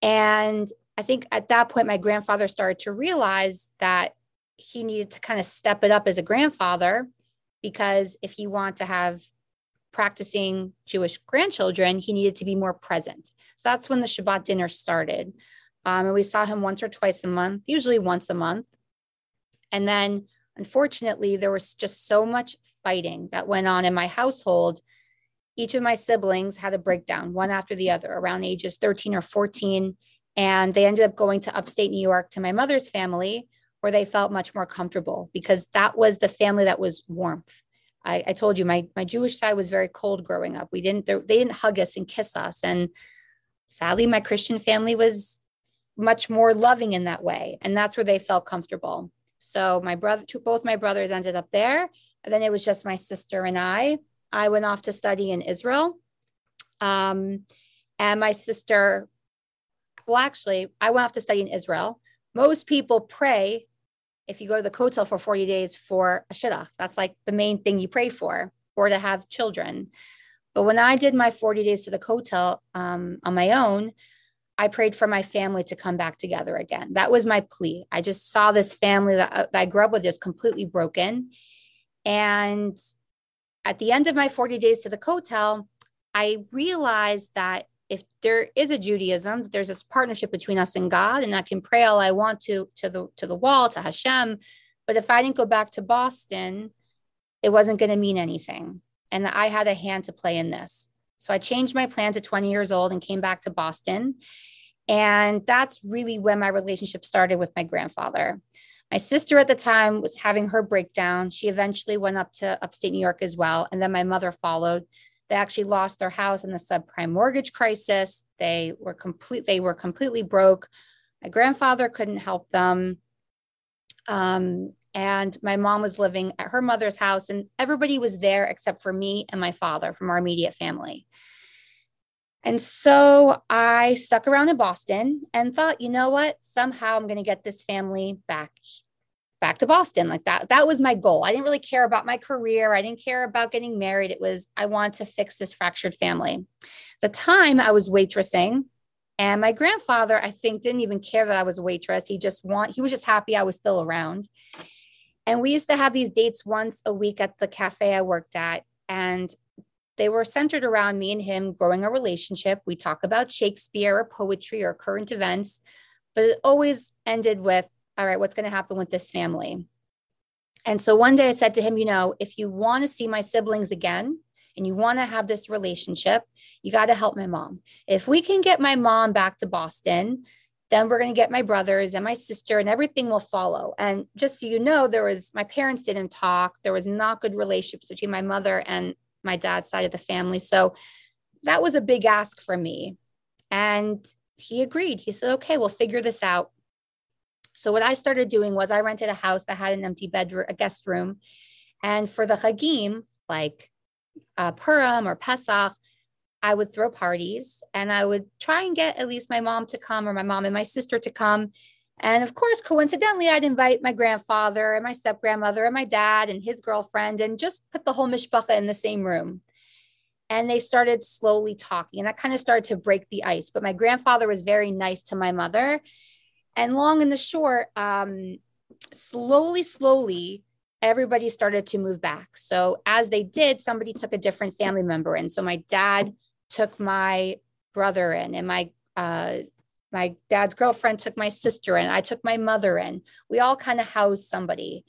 And I think at that point my grandfather started to realize that he needed to kind of step it up as a grandfather because if he wanted to have practicing Jewish grandchildren, he needed to be more present. So that's when the Shabbat dinner started. Um, and we saw him once or twice a month, usually once a month. And then Unfortunately, there was just so much fighting that went on in my household. Each of my siblings had a breakdown, one after the other, around ages 13 or 14. And they ended up going to upstate New York to my mother's family, where they felt much more comfortable because that was the family that was warmth. I, I told you my, my Jewish side was very cold growing up. We didn't, they didn't hug us and kiss us. And sadly, my Christian family was much more loving in that way. And that's where they felt comfortable. So my brother, two, both my brothers ended up there. And then it was just my sister and I. I went off to study in Israel. Um, and my sister well, actually, I went off to study in Israel. Most people pray if you go to the Kotel for 40 days for a shidduch. That's like the main thing you pray for, or to have children. But when I did my 40 days to the Kotel um, on my own, I prayed for my family to come back together again. That was my plea. I just saw this family that, uh, that I grew up with just completely broken. And at the end of my 40 days to the Kotel, I realized that if there is a Judaism, there's this partnership between us and God, and I can pray all I want to to the to the wall to Hashem. But if I didn't go back to Boston, it wasn't going to mean anything, and I had a hand to play in this. So I changed my plans at 20 years old and came back to Boston. And that's really when my relationship started with my grandfather. My sister at the time was having her breakdown. She eventually went up to upstate New York as well. And then my mother followed. They actually lost their house in the subprime mortgage crisis. They were complete, they were completely broke. My grandfather couldn't help them. Um, and my mom was living at her mother's house, and everybody was there except for me and my father from our immediate family. And so I stuck around in Boston and thought, you know what? Somehow I'm going to get this family back back to Boston like that. That was my goal. I didn't really care about my career. I didn't care about getting married. It was I want to fix this fractured family. The time I was waitressing and my grandfather I think didn't even care that I was a waitress. He just want he was just happy I was still around. And we used to have these dates once a week at the cafe I worked at and they were centered around me and him growing a relationship. We talk about Shakespeare or poetry or current events, but it always ended with all right, what's going to happen with this family? And so one day I said to him, you know, if you want to see my siblings again and you want to have this relationship, you got to help my mom. If we can get my mom back to Boston, then we're going to get my brothers and my sister and everything will follow. And just so you know, there was my parents didn't talk. There was not good relationships between my mother and my dad's side of the family. So that was a big ask for me. And he agreed. He said, okay, we'll figure this out. So what I started doing was I rented a house that had an empty bedroom, a guest room. And for the Hagim, like uh, Purim or Pesach, I would throw parties and I would try and get at least my mom to come or my mom and my sister to come. And of course, coincidentally, I'd invite my grandfather and my step grandmother and my dad and his girlfriend and just put the whole mishpacha in the same room. And they started slowly talking, and that kind of started to break the ice. But my grandfather was very nice to my mother and long and the short, um, slowly, slowly, everybody started to move back. So as they did, somebody took a different family member in. So my dad took my brother in, and my uh, my dad's girlfriend took my sister in. I took my mother in. We all kind of housed somebody.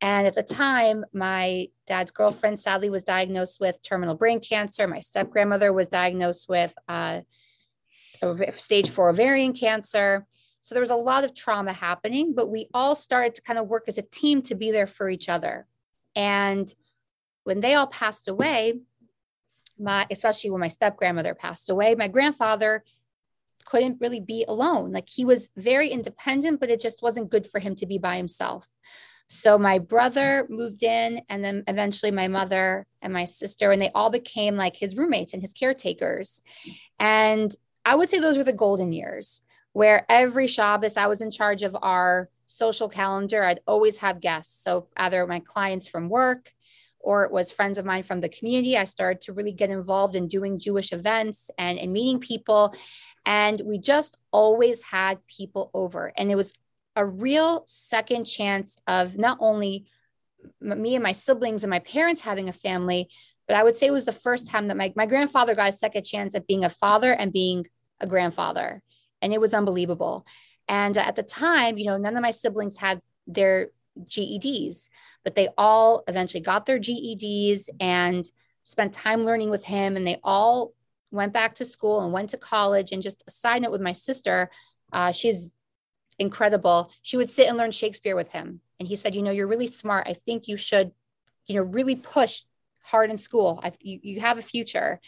And at the time, my dad's girlfriend sadly was diagnosed with terminal brain cancer. My step grandmother was diagnosed with uh, stage four ovarian cancer. So there was a lot of trauma happening, but we all started to kind of work as a team to be there for each other. And when they all passed away, my especially when my step grandmother passed away, my grandfather couldn't really be alone. Like he was very independent, but it just wasn't good for him to be by himself. So my brother moved in, and then eventually my mother and my sister, and they all became like his roommates and his caretakers. And I would say those were the golden years where every Shabbos I was in charge of our social calendar. I'd always have guests. So either my clients from work or it was friends of mine from the community. I started to really get involved in doing Jewish events and, and meeting people. And we just always had people over. And it was a real second chance of not only me and my siblings and my parents having a family, but I would say it was the first time that my, my grandfather got a second chance at being a father and being a grandfather and it was unbelievable. And at the time, you know, none of my siblings had their GEDs, but they all eventually got their GEDs and spent time learning with him. And they all went back to school and went to college. And just a side note with my sister, uh, she's incredible. She would sit and learn Shakespeare with him. And he said, You know, you're really smart. I think you should, you know, really push hard in school. I, you, you have a future.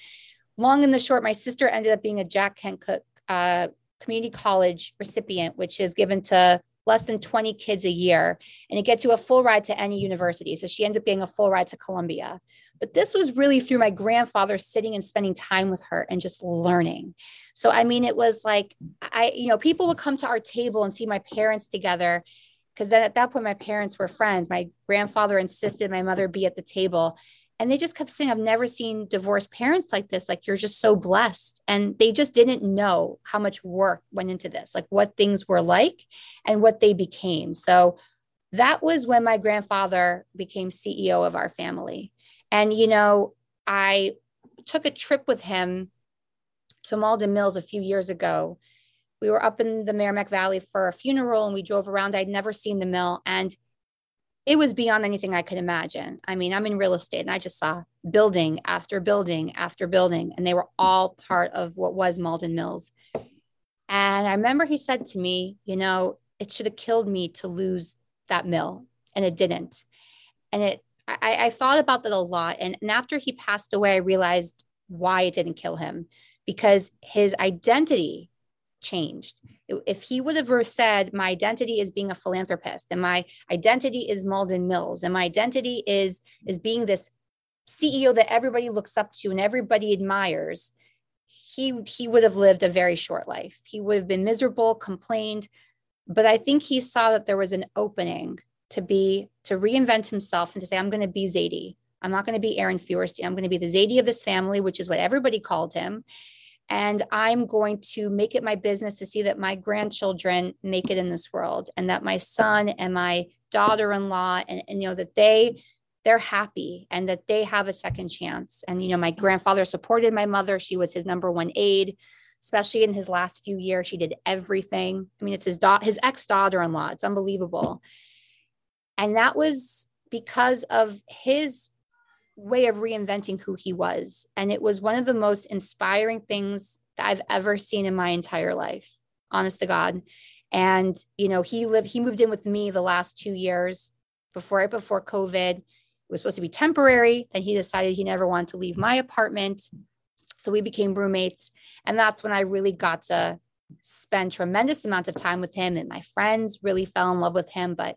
Long and the short, my sister ended up being a Jack Kent Cooke. uh, community college recipient, which is given to less than 20 kids a year, and it gets you a full ride to any university. So she ends up getting a full ride to Columbia. But this was really through my grandfather sitting and spending time with her and just learning. So, I mean, it was like, I, you know, people would come to our table and see my parents together. Because then at that point, my parents were friends. My grandfather insisted my mother be at the table. And they just kept saying, I've never seen divorced parents like this. Like, you're just so blessed. And they just didn't know how much work went into this, like what things were like and what they became. So, that was when my grandfather became CEO of our family. And, you know, I took a trip with him to Malden Mills a few years ago. We were up in the Merrimack Valley for a funeral and we drove around. I'd never seen the mill and it was beyond anything I could imagine. I mean, I'm in real estate and I just saw building after building after building, and they were all part of what was Malden Mills. And I remember he said to me, You know, it should have killed me to lose that mill, and it didn't. And it I, I thought about that a lot. And, and after he passed away, I realized why it didn't kill him because his identity changed. If he would have said, My identity is being a philanthropist, and my identity is Malden Mills, and my identity is, is being this CEO that everybody looks up to and everybody admires, he, he would have lived a very short life. He would have been miserable, complained. But I think he saw that there was an opening to be to reinvent himself and to say, I'm going to be Zadie. I'm not going to be Aaron Feuerstein. I'm going to be the Zadie of this family, which is what everybody called him. And I'm going to make it my business to see that my grandchildren make it in this world and that my son and my daughter-in-law and, and you know that they they're happy and that they have a second chance. And you know, my grandfather supported my mother. She was his number one aide especially in his last few years. She did everything. I mean, it's his da- his ex daughter in law. It's unbelievable. And that was because of his way of reinventing who he was. And it was one of the most inspiring things that I've ever seen in my entire life, honest to God. And, you know, he lived, he moved in with me the last two years before, right before COVID. It was supposed to be temporary. Then he decided he never wanted to leave my apartment. So we became roommates. And that's when I really got to spend tremendous amount of time with him. And my friends really fell in love with him. But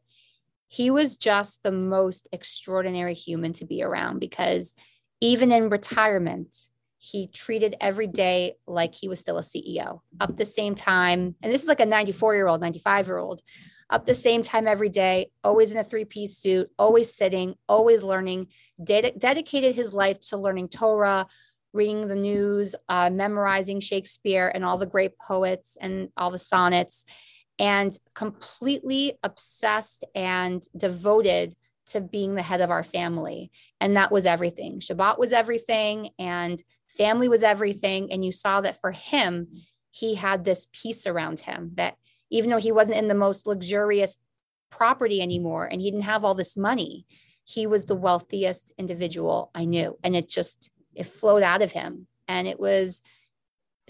he was just the most extraordinary human to be around because even in retirement, he treated every day like he was still a CEO up the same time. And this is like a 94 year old, 95 year old, up the same time every day, always in a three piece suit, always sitting, always learning, ded- dedicated his life to learning Torah, reading the news, uh, memorizing Shakespeare and all the great poets and all the sonnets and completely obsessed and devoted to being the head of our family. And that was everything. Shabbat was everything, and family was everything. And you saw that for him, he had this peace around him that even though he wasn't in the most luxurious property anymore and he didn't have all this money, he was the wealthiest individual I knew. And it just, it flowed out of him. And it was,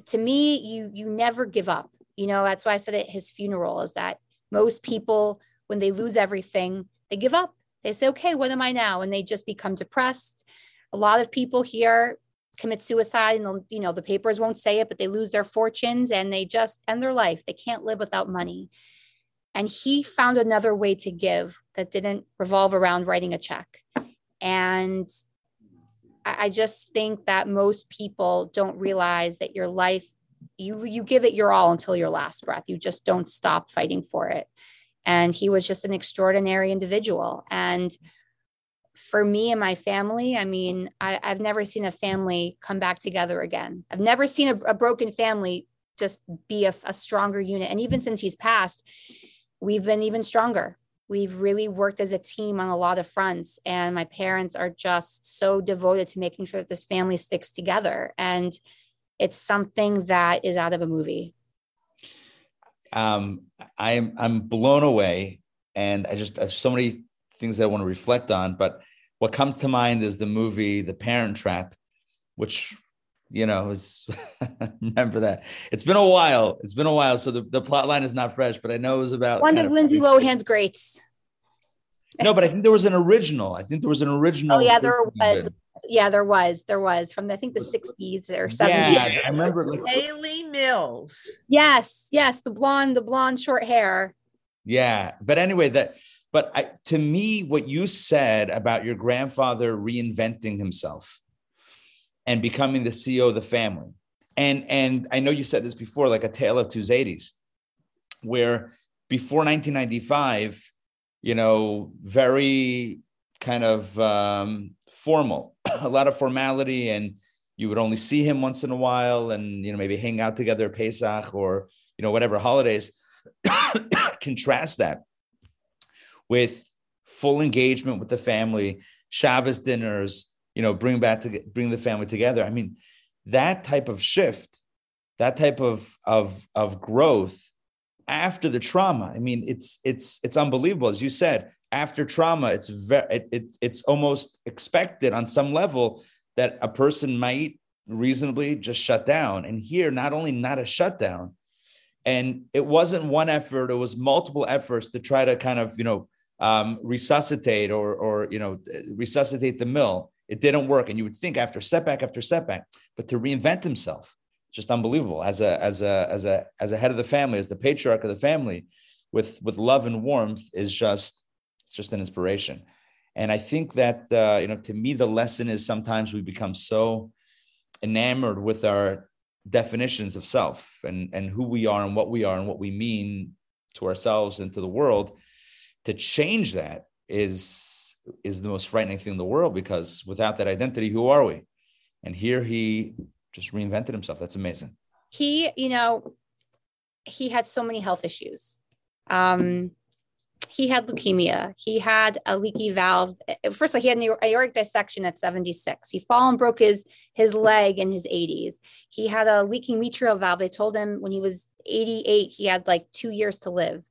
to me, you you never give up you know, that's why I said at his funeral is that most people, when they lose everything, they give up. They say, okay, what am I now? And they just become depressed. A lot of people here commit suicide and you know the papers won't say it but they lose their fortunes and they just end their life they can't live without money and he found another way to give that didn't revolve around writing a check and i just think that most people don't realize that your life you you give it your all until your last breath. You just don't stop fighting for it. And he was just an extraordinary individual. And for me and my family i mean I, have never seen a family come back together again. I've never seen a, a broken family just be a, a stronger unit. And even since he's passed we've been even stronger. We've really worked as a team on a lot of fronts. And my parents are just so devoted to making sure that this family sticks together. And it's something that is out of a movie. Um, I'm I'm blown away, and I just have so many things that I want to reflect on. But what comes to mind is the movie The Parent Trap, which you know is remember that it's been a while. It's been a while, so the, the plot line is not fresh, but I know it was about one of Lindsay Lohan's greats. No, but I think there was an original. I think there was an original. Oh yeah, there was yeah, there was, there was from the, I think the 60s or 70s. Yeah, I remember like Hayley Mills. Yes, yes, the blonde, the blonde short hair. Yeah, but anyway, that but I, to me, what you said about your grandfather reinventing himself and becoming the CEO of the family, and and I know you said this before, like a tale of two Zadies, where before 1995, you know, very kind of um, formal, a lot of formality, and you would only see him once in a while, and you know maybe hang out together Pesach or you know whatever holidays. Contrast that with full engagement with the family, Shabbos dinners, you know, bring back to bring the family together. I mean, that type of shift, that type of of of growth after the trauma. I mean, it's it's it's unbelievable. As you said, after trauma, it's very it, it, it's almost expected on some level that a person might reasonably just shut down. And here, not only not a shutdown, and it wasn't one effort; it was multiple efforts to try to kind of you know um, resuscitate or or you know resuscitate the mill. It didn't work, and you would think after setback after setback, but to reinvent himself, just unbelievable as a as a as a as a head of the family, as the patriarch of the family, with with love and warmth is just just an inspiration. And I think that uh, you know, to me, the lesson is sometimes we become so enamored with our definitions of self and and who we are and what we are and what we mean to ourselves and to the world. To change that is is the most frightening thing in the world because without that identity who are we? And here he just reinvented himself. That's amazing. He you know he had so many health issues. Um he had leukemia he had a leaky valve first of all he had an aortic dissection at 76 he fell and broke his his leg in his 80s he had a leaking mitral valve they told him when he was 88 he had like two years to live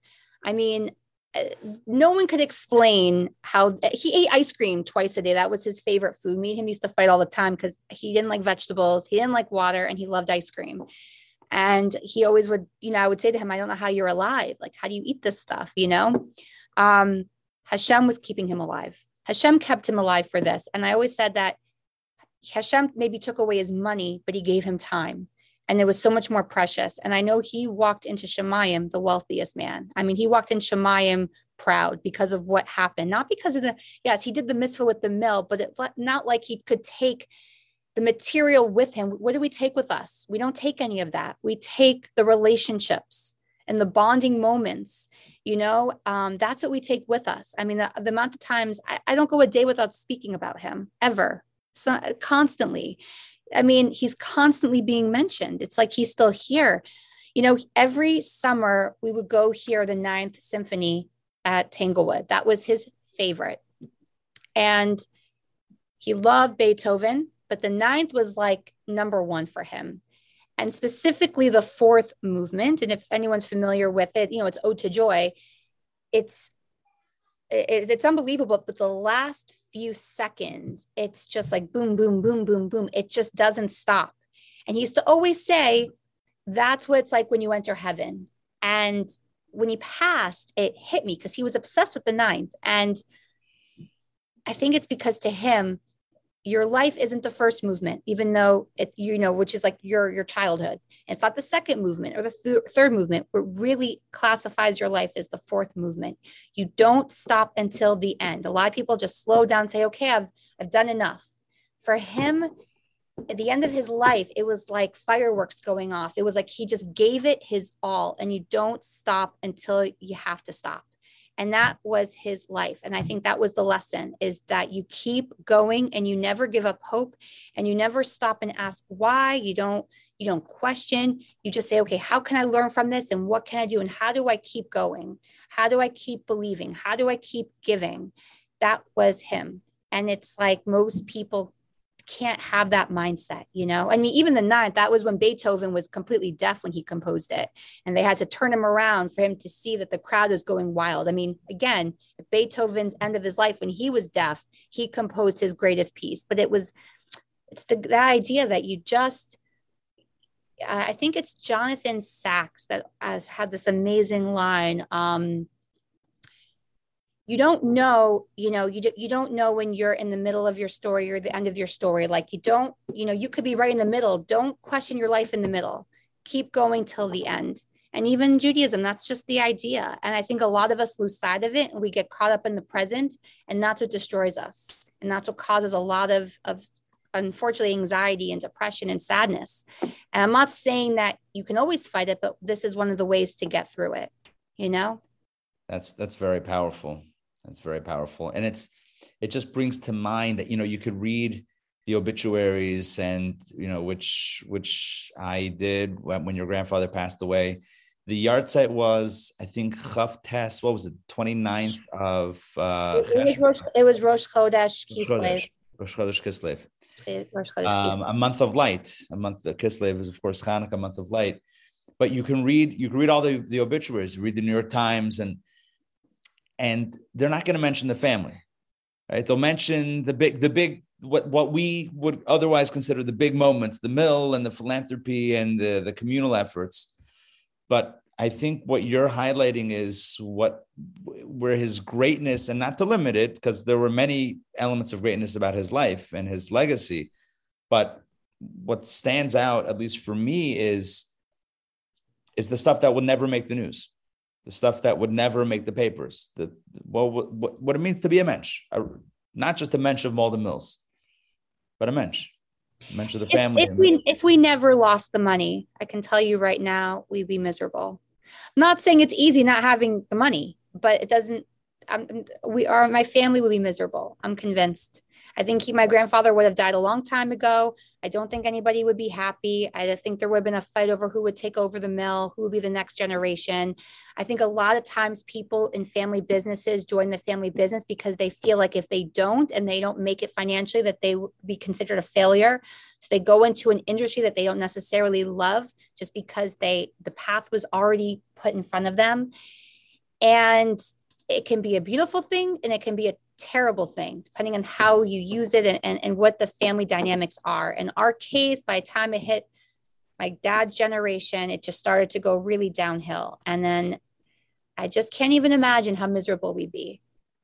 i mean uh, no one could explain how he ate ice cream twice a day. That was his favorite food. Me and him used to fight all the time because he didn't like vegetables, he didn't like water, and he loved ice cream. And he always would, you know, I would say to him, I don't know how you're alive. Like, how do you eat this stuff? You know? Um, Hashem was keeping him alive. Hashem kept him alive for this. And I always said that Hashem maybe took away his money, but he gave him time and it was so much more precious. And I know he walked into Shamayim, the wealthiest man. I mean, he walked in Shamayim proud because of what happened, not because of the, yes, he did the mitzvah with the mill, but it's not like he could take the material with him. What do we take with us? We don't take any of that. We take the relationships and the bonding moments. You know, um, that's what we take with us. I mean, the, the amount of times I, I don't go a day without speaking about him ever, so, constantly I mean, he's constantly being mentioned. It's like he's still here. You know, every summer we would go hear the Ninth Symphony at Tanglewood. That was his favorite. And he loved Beethoven, but the ninth was like number one for him. And specifically the fourth movement. And if anyone's familiar with it, you know, it's Ode to Joy. It's it, it's unbelievable. But the last few seconds, it's just like boom, boom, boom, boom, boom. It just doesn't stop. And he used to always say, that's what it's like when you enter heaven. And when he passed, it hit me because he was obsessed with the ninth. And I think it's because to him, your life isn't the first movement, even though it, you know, which is like your your childhood. It's not the second movement or the th- third movement. What really classifies your life is the fourth movement. You don't stop until the end. A lot of people just slow down, say, "Okay, I've I've done enough." For him, at the end of his life, it was like fireworks going off. It was like he just gave it his all, and you don't stop until you have to stop and that was his life. And i think that was the lesson is that you keep going and you never give up hope. And you never stop and ask why. You don't you don't question. You just say okay how can i learn from this? And what can i do? And how do i keep going? How do i keep believing? How do i keep giving? That was him. And it's like most people can't have that mindset, you know? I mean, even the ninth, that was when Beethoven was completely deaf when he composed it. And they had to turn him around for him to see that the crowd was going wild. I mean, again, Beethoven's end of his life, when he was deaf, he composed his greatest piece. But it was, it's the, the idea that you just, I think it's Jonathan Sacks that has had this amazing line. Um, you don't know you know you, you don't know when you're in the middle of your story or the end of your story like you don't you know you could be right in the middle don't question your life in the middle keep going till the end And even Judaism, that's just the idea. And I think a lot of us lose sight of it and we get caught up in the present. And that's what destroys us. And that's what causes a lot of, of unfortunately anxiety and depression and sadness. And I'm not saying that you can always fight it, but this is one of the ways to get through it, you know? That's that's very powerful. That's very powerful. And it's it just brings to mind that you know you could read the obituaries and you know which which I did when, when your grandfather passed away the yahrzeit was, I think, Tes, what was it, 29th of. Uh, it, was Rosh, it was Rosh Chodesh Kislev. Rosh Chodesh Kislev. Um, a month of light, a month of Kislev is, of course, Hanukkah, a month of light. But you can read, you can read all the, the obituaries, read the New York Times, and and they're not going to mention the family, right? They'll mention the big, the big, what what we would otherwise consider the big moments, the mill and the philanthropy and the the communal efforts but I think what you're highlighting is what where his greatness, and not to limit it, because there were many elements of greatness about his life and his legacy. But what stands out, at least for me, is is the stuff that will never make the news, the stuff that would never make the papers. The well, what, what it means to be a mensch, a, not just a mensch of Malden Mills, but a mensch. Mention the family. If, if we if we never lost the money, I can tell you right now, we'd be miserable. I'm not saying it's easy not having the money, but it doesn't. I'm, we are my family would be miserable. I'm convinced. I think he, my grandfather would have died a long time ago. I don't think anybody would be happy. I think there would have been a fight over who would take over the mill, who would be the next generation. I think a lot of times people in family businesses join the family business because they feel like if they don't and they don't make it financially, that they would be considered a failure. So they go into an industry that they don't necessarily love just because they the path was already put in front of them. And it can be a beautiful thing and it can be a terrible thing, depending on how you use it and, and, and what the family dynamics are. In our case, by the time it hit my dad's generation, it just started to go really downhill. And then I just can't even imagine how miserable we'd be.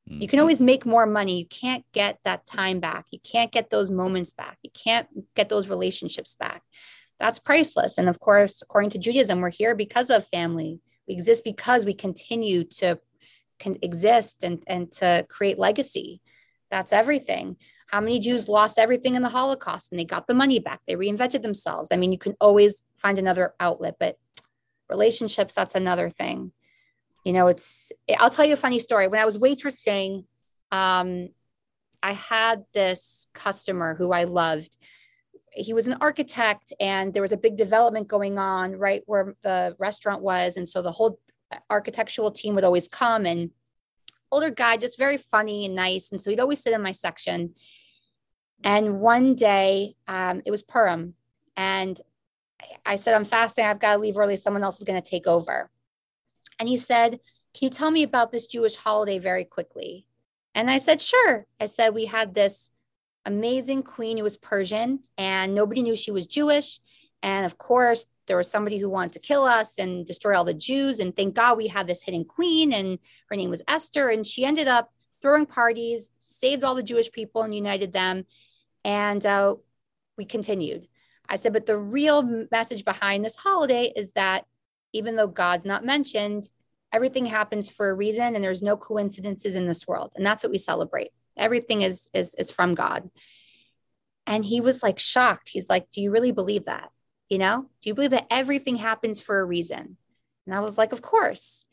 Mm-hmm. You can always make more money. You can't get that time back. You can't get those moments back. You can't get those relationships back. That's priceless. And of course, according to Judaism, we're here because of family. We exist because we continue to can exist and, and to create legacy. That's everything. How many Jews lost everything in the Holocaust and they got the money back? They reinvented themselves. I mean, you can always find another outlet, but relationships, that's another thing. You know, it's, I'll tell you a funny story. When I was waitressing, um, I had this customer who I loved. He was an architect, and there was a big development going on right where the restaurant was. And so the whole architectural team would always come and older guy, just very funny and nice. And so he'd always sit in my section. And one day um, it was Purim. And I said, I'm fasting. I've got to leave early. Someone else is going to take over. And he said, Can you tell me about this Jewish holiday very quickly? And I said, Sure. I said, We had this amazing queen who was Persian, and nobody knew she was Jewish. And of course, there was somebody who wanted to kill us and destroy all the Jews. And thank God we had this hidden queen, and her name was Esther. And she ended up throwing parties, saved all the Jewish people, and united them. And uh, we continued. I said, but the real message behind this holiday is that even though God's not mentioned, everything happens for a reason, and there's no coincidences in this world. And that's what we celebrate. Everything is is is from God. And he was like shocked. He's like, "Do you really believe that?" You know, do you believe that everything happens for a reason? And I was like, Of course.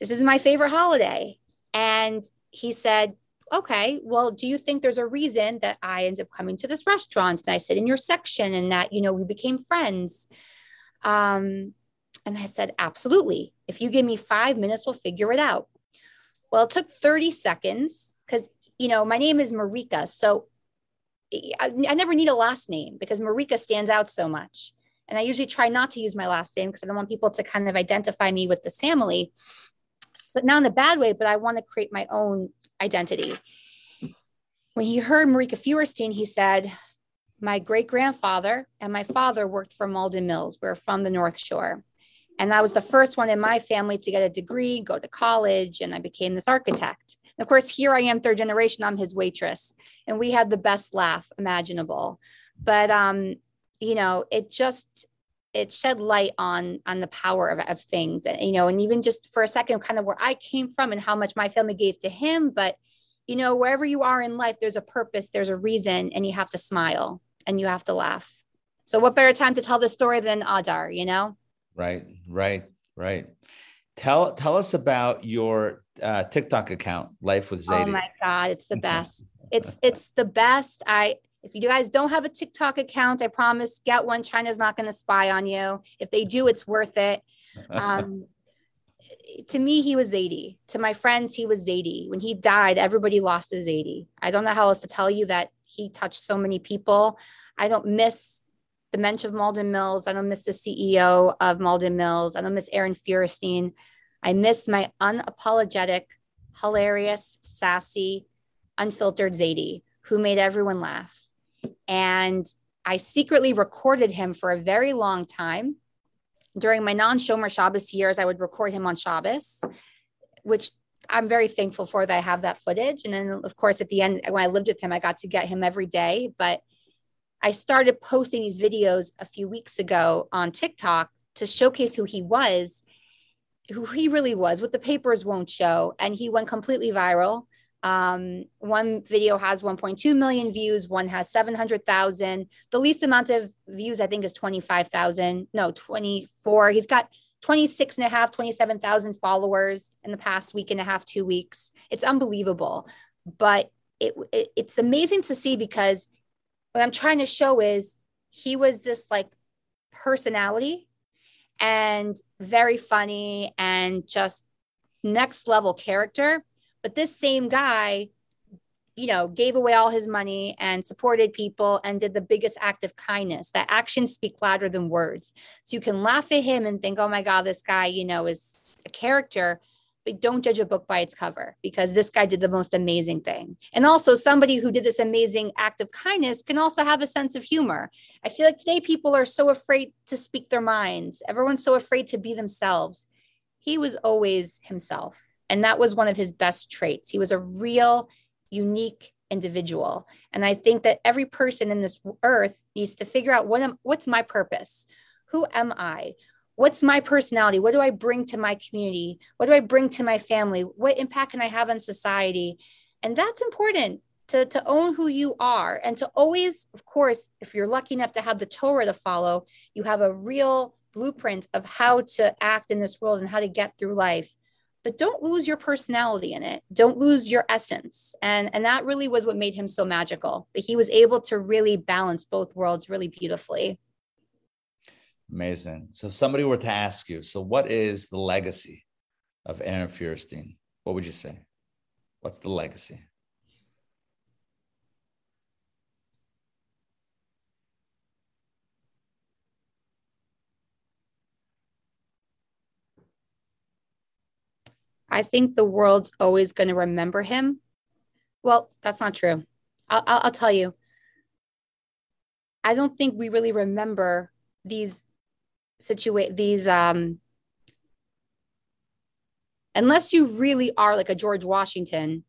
This is my favorite holiday. And he said, Okay, well, do you think there's a reason that I ended up coming to this restaurant and I sit in your section and that, you know, we became friends? Um, and I said, Absolutely. If you give me five minutes, we'll figure it out. Well, it took 30 seconds because, you know, my name is Marika. So I, I, never need a last name because Marika stands out so much. And I usually try not to use my last name because I don't want people to kind of identify me with this family. Not in a bad way, but I want to create my own identity. When he heard Marika Feuerstein, he said, My great grandfather and my father worked for Malden Mills. We're from the North Shore. And I was the first one in my family to get a degree, go to college, and I became this architect. And of course, here I am, third generation, I'm his waitress. And we had the best laugh imaginable. But um, you know, it just it shed light on on the power of, of things and you know and even just for a second kind of where i came from and how much my family gave to him but you know wherever you are in life there's a purpose there's a reason and you have to smile and you have to laugh. So what better time to tell the story than adar you know? Right right right. Tell tell us about your uh, tiktok account life with zadie. oh my god it's the best. It's it's the best. I if you guys don't have a TikTok account, I promise get one. China's not going to spy on you. If they do, it's worth it. Um, to me, he was Zadie. To my friends, he was Zadie. When he died, everybody lost a Zadie. I don't know how else to tell you that he touched so many people. I don't miss the mensch of Malden Mills. I don't miss the CEO of Malden Mills. I don't miss Aaron Feuerstein. I miss my unapologetic, hilarious, sassy, unfiltered Zadie who made everyone laugh. And I secretly recorded him for a very long time. During my non Shomer Shabbos years, I would record him on Shabbos, which I'm very thankful for that I have that footage. And then, of course, at the end, when I lived with him, I got to get him every day. But I started posting these videos a few weeks ago on TikTok to showcase who he was, who he really was, what the papers won't show. And he went completely viral. Um, one video has 1.2 million views, one has 700,000. The least amount of views, I think, is 25,000. No, 24. He's got 26 and a half, 27,000 followers in the past week and a half, two weeks. It's unbelievable. But it, it, it's amazing to see because what I'm trying to show is he was this like personality and very funny and just next level character but this same guy, you know, gave away all his money and supported people and did the biggest act of kindness. That actions speak louder than words. So you can laugh at him and think, oh my God, this guy, you know, is a character but don't judge a book by its cover because this guy did the most amazing thing. And also, somebody who did this amazing act of kindness can also have a sense of humor. I feel like today people are so afraid to speak their minds, everyone's so afraid to be themselves. He was always himself. And that was one of his best traits. He was a real, unique individual. And I think that every person in this earth needs to figure out what am, what's my purpose? Who am I? What's my personality? What do I bring to my community? What do I bring to my family? What impact can I have on society? And that's important to, to own who you are and to always, of course, if you're lucky enough to have the Torah to follow, you have a real blueprint of how to act in this world and how to get through life but don't lose your personality in it. Don't lose your essence. And and that really was what made him so magical that he was able to really balance both worlds really beautifully. Amazing. So if somebody were to ask you so what is the legacy of aaron feuerstein what would you say? What's the legacy I think the world's always going to remember him. Well, that's not true. I'll, I'll, I'll tell you. I don't think we really remember these situate these um unless you really are like a George Washington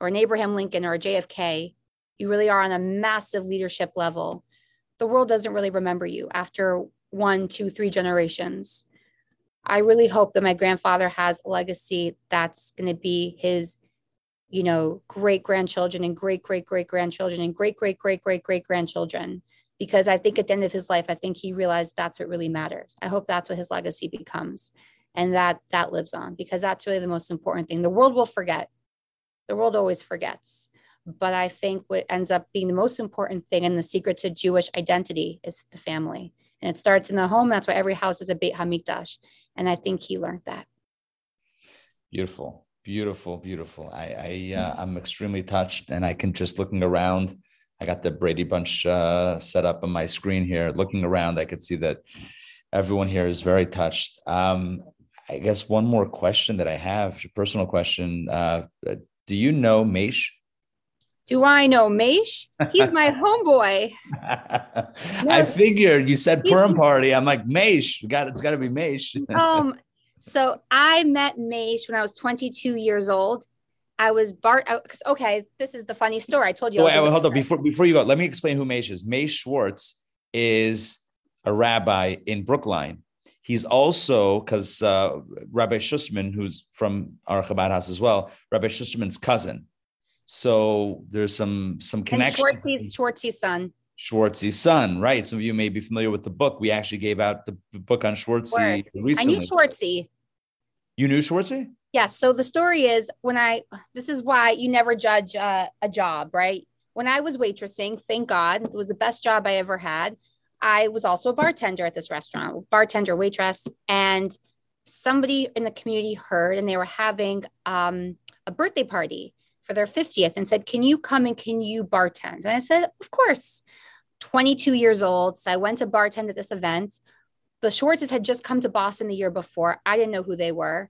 or an Abraham Lincoln or a JFK, you really are on a massive leadership level. The world doesn't really remember you after one, two, three generations. I really hope that my grandfather has a legacy that's going to be his, you know, great grandchildren and great great great grandchildren and great great great great great grandchildren. Because I think at the end of his life, I think he realized that's what really matters. I hope that's what his legacy becomes, and that that lives on because that's really the most important thing. The world will forget. The world always forgets. But I think what ends up being the most important thing and the secret to Jewish identity is the family and it starts in the home. That's why every house is a Beit Hamikdash. And I think he learned that. Beautiful, beautiful, beautiful. I, I uh, I'm extremely touched, and I can just looking around. I got the Brady Bunch uh, set up on my screen here. Looking around, I could see that everyone here is very touched. Um, I guess one more question that I have, a personal question. Uh, do you know Maish? Do I know Maish? He's my homeboy. I figured you said Purim party. I'm like Maish. Got it's got to be Maish. um, so I met Maish when I was 22 years old. I was Bart. Because okay, this is the funny story. I told you. Wait, wait hold on. Before before you go, let me explain who Maish is. Maish Schwartz is a rabbi in Brookline. He's also because uh, Rabbi Schusterman, who's from our Chabad house as well, Rabbi Schusterman's cousin. So there's some some connection. And Schwartzy's Schwartzy's son. Schwartzy's son, right? Some of you may be familiar with the book. We actually gave out the book on Schwartzy recently. I knew Schwartzy. You knew Schwartzy? Yes. So the story is when I, this is why you never judge uh, a job, right? When I was waitressing, thank God, it was the best job I ever had. I was also a bartender at this restaurant, bartender, waitress, and somebody in the community heard and they were having um, a birthday party for their 50th and said, Can you come and can you bartend? And I said, Of course. 22 years old. So I went to bartend at this event. The Schwartzes had just come to Boston the year before. I didn't know who they were.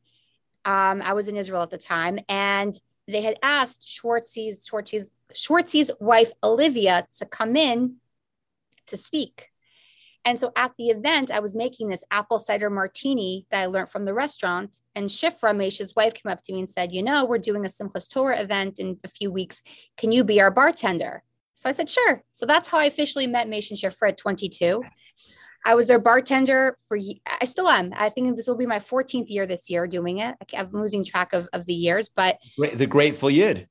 Um, I was in Israel at the time, and they had asked Schwartzy's, Schwartzy's, Schwartzy's wife, Olivia, to come in to speak. And so at the event, I was making this apple cider martini that I learned from the restaurant. And Shifra, Mesh's wife, came up to me and said, You know, we're doing a Simchas Torah event in a few weeks. Can you be our bartender? So I said, Sure. So that's how I officially met Mesh and Shifra at 22. I was their bartender for, I still am. I think this will be my 14th year this year doing it. I'm losing track of, of the years, but the Grateful Yid.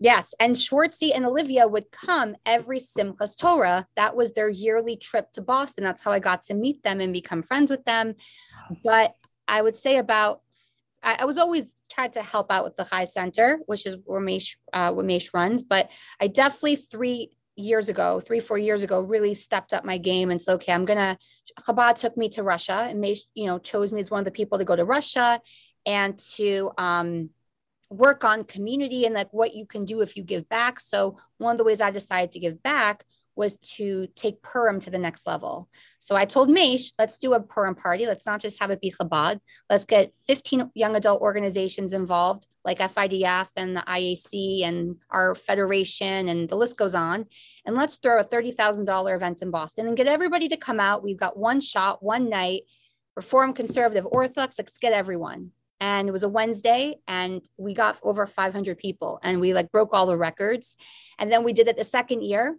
Yes. And Schwartzy and Olivia would come every Simchas Torah. That was their yearly trip to Boston. That's how I got to meet them and become friends with them. But I would say about, I, I was always tried to help out with the High Center, which is where Mesh, uh, where Mesh runs. But I definitely three years ago, three, four years ago, really stepped up my game and said, okay, I'm going to, Chabad took me to Russia and Mesh, you know, chose me as one of the people to go to Russia and to, um, work on community and like what you can do if you give back. So one of the ways I decided to give back was to take Purim to the next level. So I told Mesh, let's do a Purim party. Let's not just have it be Chabad. Let's get 15 young adult organizations involved, like FIDF and the IAC and our federation, and the list goes on. And let's throw a $30,000 event in Boston and get everybody to come out. We've got one shot, one night, Reform, Conservative, Orthodox, let's get everyone and it was a Wednesday and we got over 500 people and we like broke all the records. And then we did it the second year,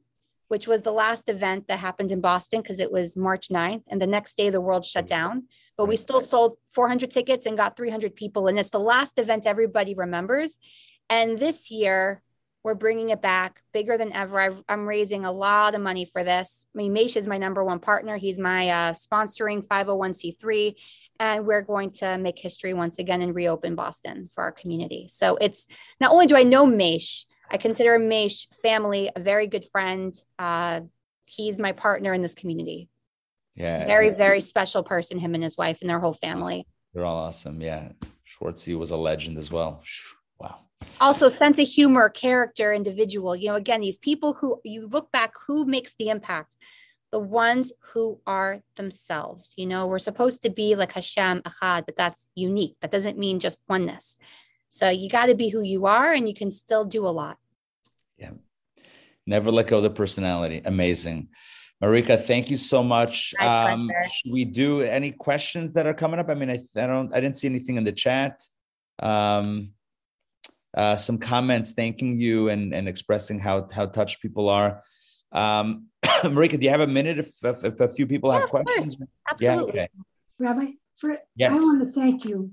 which was the last event that happened in Boston because it was March 9th and the next day the world shut down. But we still sold 400 tickets and got 300 people. And it's the last event everybody remembers. And this year, we're bringing it back bigger than ever. i am raising a lot of money for this. I mean, Mesh is my number one partner. He's my uh, sponsoring 501c3 and we're going to make history once again and reopen Boston for our community. So it's not only do I know Mesh, I consider Mesh family, a very good friend. Uh, he's my partner in this community. Yeah. Very, very special person, him and his wife and their whole family. They're all awesome. Yeah. Schwartzy was a legend as well. Wow. Also, sense of humor, character, individual. You know, again, these people who you look back, who makes the impact? The ones who are themselves. You know, we're supposed to be like Hashem Achad, but that's unique. That doesn't mean just oneness. So you got to be who you are and you can still do a lot. Yeah. Never let go of the personality. Amazing. Marika, thank you so much. Um, should we do any questions that are coming up? I mean, I, I don't, I didn't see anything in the chat. Um, uh, some comments thanking you and, and expressing how, how touched people are. Um, Marika, do you have a minute if, if, if a few people yeah, have questions? Absolutely. Yeah, okay. Rabbi, for, yes. I want to thank you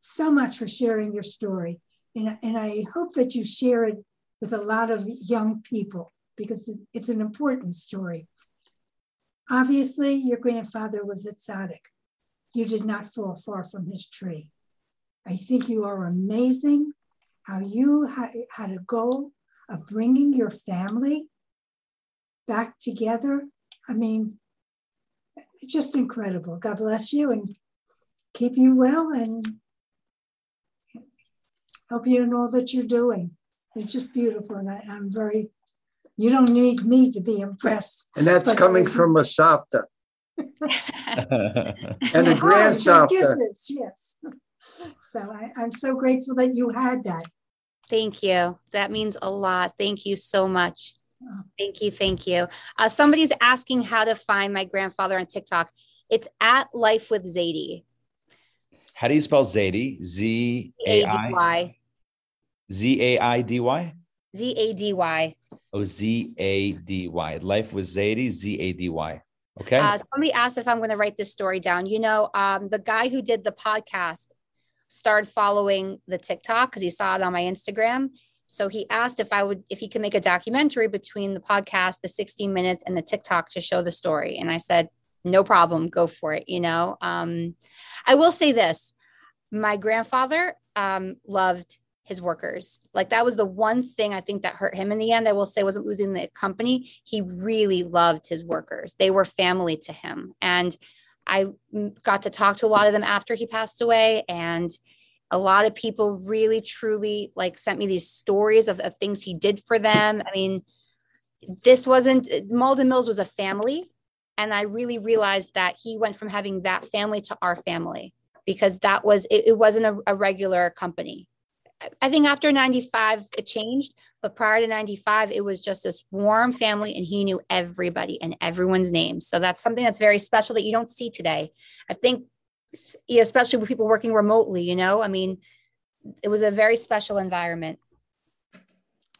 so much for sharing your story. And, and I hope that you share it with a lot of young people because it's an important story. Obviously, your grandfather was a tzaddik. You did not fall far from his tree. I think you are amazing how you had a goal of bringing your family back together. I mean, just incredible. God bless you and keep you well and help you in all that you're doing. It's just beautiful. And I, am very, you don't need me to be impressed. And that's coming from a Savta. and a oh, grand Savta. Yes. So I, I'm so grateful that you had that. Thank you. That means a lot. Thank you so much. Thank you. Thank you. Uh, somebody's asking how to find my grandfather on TikTok. It's at Life with Zady. How do you spell Zadie? Z A I Z A I D Y? Z A D Y. Oh, Z A D Y. Life with Zady, Z A D Y. Okay. Uh, somebody asked if I'm going to write this story down. You know, um, the guy who did the podcast started following the TikTok because he saw it on my Instagram. So he asked if I would, if he could make a documentary between the podcast, the 16 minutes, and the TikTok to show the story. And I said, no problem, go for it. You know, um, I will say this: my grandfather um, loved his workers. Like that was the one thing I think that hurt him in the end. I will say wasn't losing the company. He really loved his workers. They were family to him. And I got to talk to a lot of them after he passed away and a lot of people really truly like sent me these stories of, of things he did for them. I mean, this wasn't Malden Mills was a family and I really realized that he went from having that family to our family because that was it, it wasn't a, a regular company I think after 95, it changed, but prior to 95, it was just this warm family and he knew everybody and everyone's name So that's something that's very special that you don't see today. I think, especially with people working remotely, you know, I mean, it was a very special environment.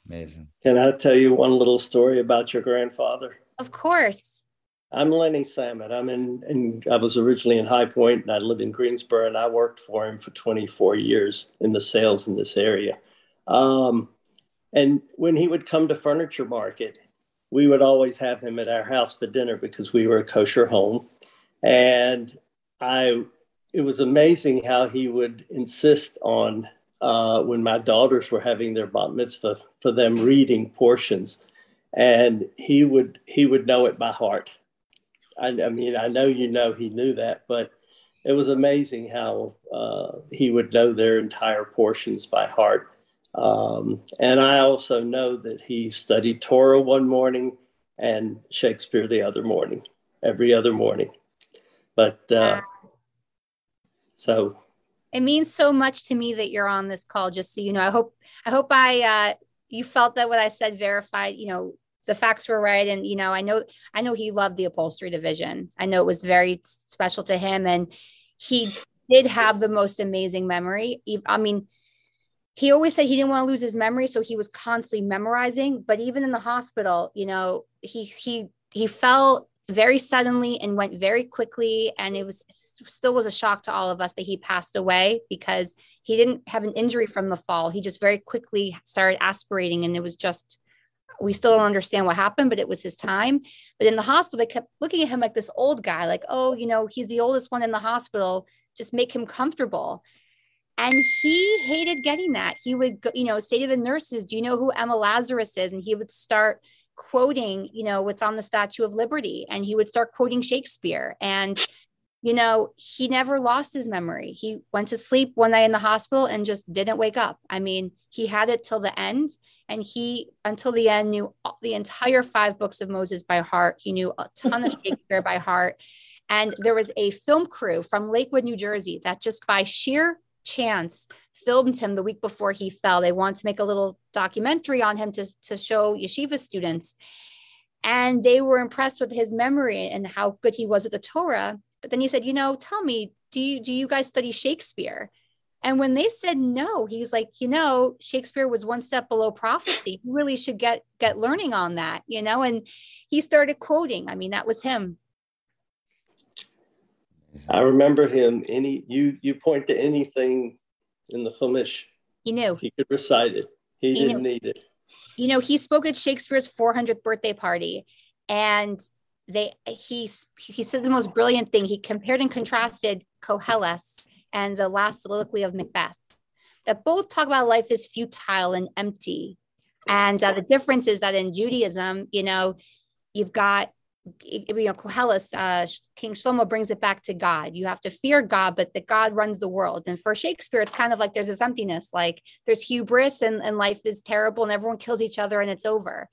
Amazing. Can I tell you one little story about your grandfather? Of course. I'm Lenny Samet. I'm in, in, I was originally in High Point and I live in Greensboro and I worked for him for 24 years in the sales in this area. Um, and when he would come to Furniture Market, we would always have him at our house for dinner because we were a kosher home. And I, it was amazing how he would insist on uh, when my daughters were having their bat mitzvah for them reading portions, and he would he would know it by heart I, I, mean, I know you know he knew that, but it was amazing how uh, he would know their entire portions by heart. Um, and I also know that he studied Torah one morning and Shakespeare the other morning, every other morning. But uh, so it means so much to me that you're on this call. Just so you know, I hope I hope I uh, you felt that what I said verified. You know, the facts were right and you know i know i know he loved the upholstery division i know it was very special to him and he did have the most amazing memory i mean he always said he didn't want to lose his memory so he was constantly memorizing but even in the hospital you know he he he fell very suddenly and went very quickly and it was still was a shock to all of us that he passed away because he didn't have an injury from the fall he just very quickly started aspirating and it was just we still don't understand what happened, but it was his time. But in the hospital, they kept looking at him like this old guy, like, oh, you know, he's the oldest one in the hospital. Just make him comfortable. And he hated getting that. He would, go, you know, say to the nurses, Do you know who Emma Lazarus is? And he would start quoting, you know, what's on the Statue of Liberty. And he would start quoting Shakespeare. And, you know, he never lost his memory. He went to sleep one night in the hospital and just didn't wake up. I mean, he had it till the end and he until the end knew the entire five books of moses by heart he knew a ton of shakespeare by heart and there was a film crew from lakewood new jersey that just by sheer chance filmed him the week before he fell they wanted to make a little documentary on him to, to show yeshiva students and they were impressed with his memory and how good he was at the torah but then he said you know tell me do you do you guys study shakespeare and when they said no, he's like, you know, Shakespeare was one step below prophecy. You really should get get learning on that, you know. And he started quoting. I mean, that was him. I remember him. Any you you point to anything in the Chumash, he knew he could recite it. He, he didn't knew. need it. You know, he spoke at Shakespeare's 400th birthday party, and they he he said the most brilliant thing. He compared and contrasted Koheles and the last soliloquy of Macbeth, that both talk about life is futile and empty. And uh, the difference is that in Judaism, you know, you've got, you know, Koheles, uh, King Shlomo brings it back to God. You have to fear God, but that God runs the world. And for Shakespeare, it's kind of like there's this emptiness, like there's hubris and, and life is terrible and everyone kills each other and it's over.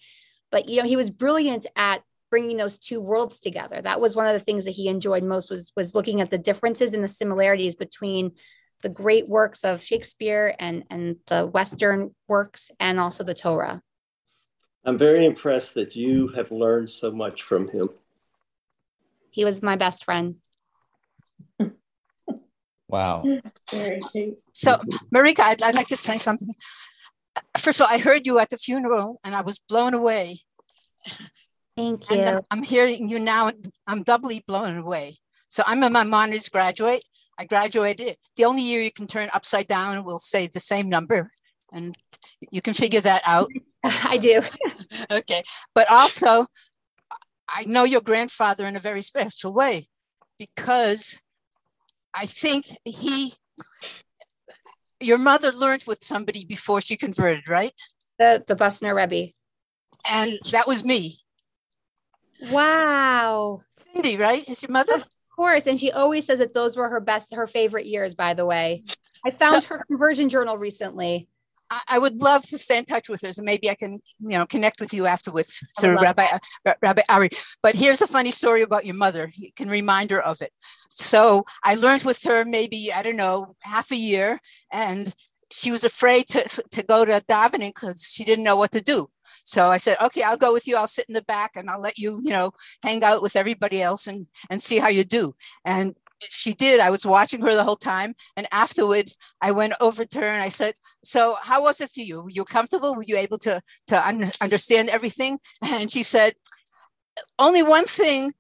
But, you know, he was brilliant at bringing those two worlds together that was one of the things that he enjoyed most was was looking at the differences and the similarities between the great works of shakespeare and and the western works and also the torah i'm very impressed that you have learned so much from him he was my best friend wow so marika I'd, I'd like to say something first of all i heard you at the funeral and i was blown away Thank you. And I'm hearing you now. I'm doubly blown away. So I'm a Maimonides graduate. I graduated. The only year you can turn upside down will say the same number, and you can figure that out. I do. okay, but also, I know your grandfather in a very special way because I think he, your mother learned with somebody before she converted, right? The the Busner Rebbe. And that was me. Wow. Cindy, right? Is your mother? Of course. And she always says that those were her best, her favorite years, by the way. I found so, her conversion journal recently. I would love to stay in touch with her, so maybe I can, you know, connect with you afterwards through Rabbi uh, Rabbi Ari. But here's a funny story about your mother. You can remind her of it. So I learned with her maybe I don't know half a year, and she was afraid to to go to davening because she didn't know what to do. So I said, okay, I'll go with you. I'll sit in the back and I'll let you, you know, hang out with everybody else and and see how you do. And she did. I was watching her the whole time. And afterward, I went over to her and I said, "So, how was it for you? Were you comfortable? Were you able to to un- understand everything?" And she said, "Only one thing.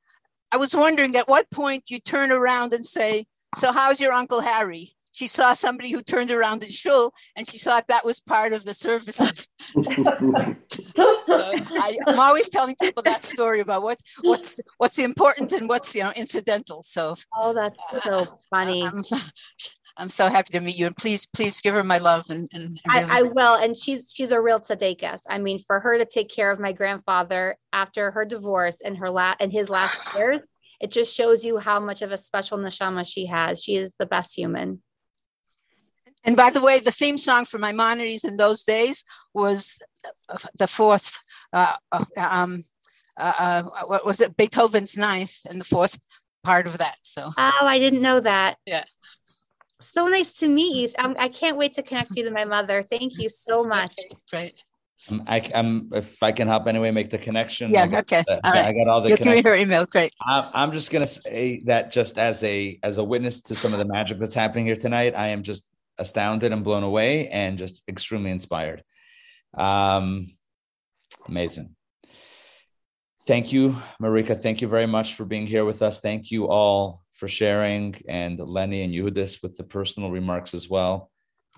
I was wondering at what point you turn around and say, "So, how's your uncle Harry?" She saw somebody who turned around in shul and she thought that was part of the services. so I, am always telling people that story about what what's what's important and what's you know incidental. So oh, that's uh, so funny. I'm, I'm so happy to meet you, and please, please give her my love. And, and really- I, I, will. And she's she's a real tzaddikas. I mean, for her to take care of my grandfather after her divorce and her last and his last years, it just shows you how much of a special neshama she has. She is the best human. And by the way, the theme song for Maimonides in those days was the fourth, uh, uh, um, uh, uh, what was it, Beethoven's Ninth, and the fourth part of that. So. Oh, I didn't know that. Yeah. So nice to meet you. I'm, I can not wait to connect you to my mother. Thank you so much. Okay, great. Um, I, am if I can help anyway, make the connection. Yeah. Okay. The, all right. I got all the. You'll give me her email. Great. I'm, I'm just gonna say that just as a as a witness to some of the magic that's happening here tonight, I am just astounded and blown away and just extremely inspired. Um, amazing. Thank you, Marika. Thank you very much for being here with us. Thank you all for sharing and Lenny and Yehudis with the personal remarks as well.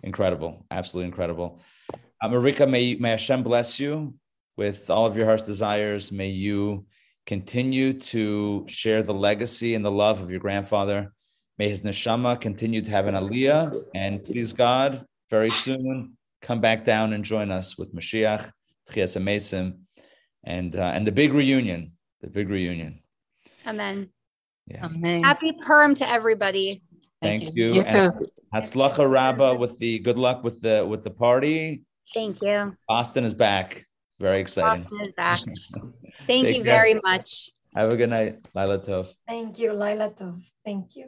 Incredible, absolutely incredible. Uh, Marika, may, may Hashem bless you with all of your heart's desires. May you continue to share the legacy and the love of your grandfather May his neshama continue to have an aliyah, and please God, very soon come back down and join us with Mashiach, Tchias Amesim, and uh, and the big reunion, the big reunion. Amen. Yeah. Amen. Happy Purim to everybody. Thank, Thank you. You, you too. Hatzlacha Rabba with the good luck with the with the party. Thank you. Boston is back. Very exciting. Boston is back. Thank you care. very much. Have a good night, Lila Tov. Thank you, Lila Tov. Thank you.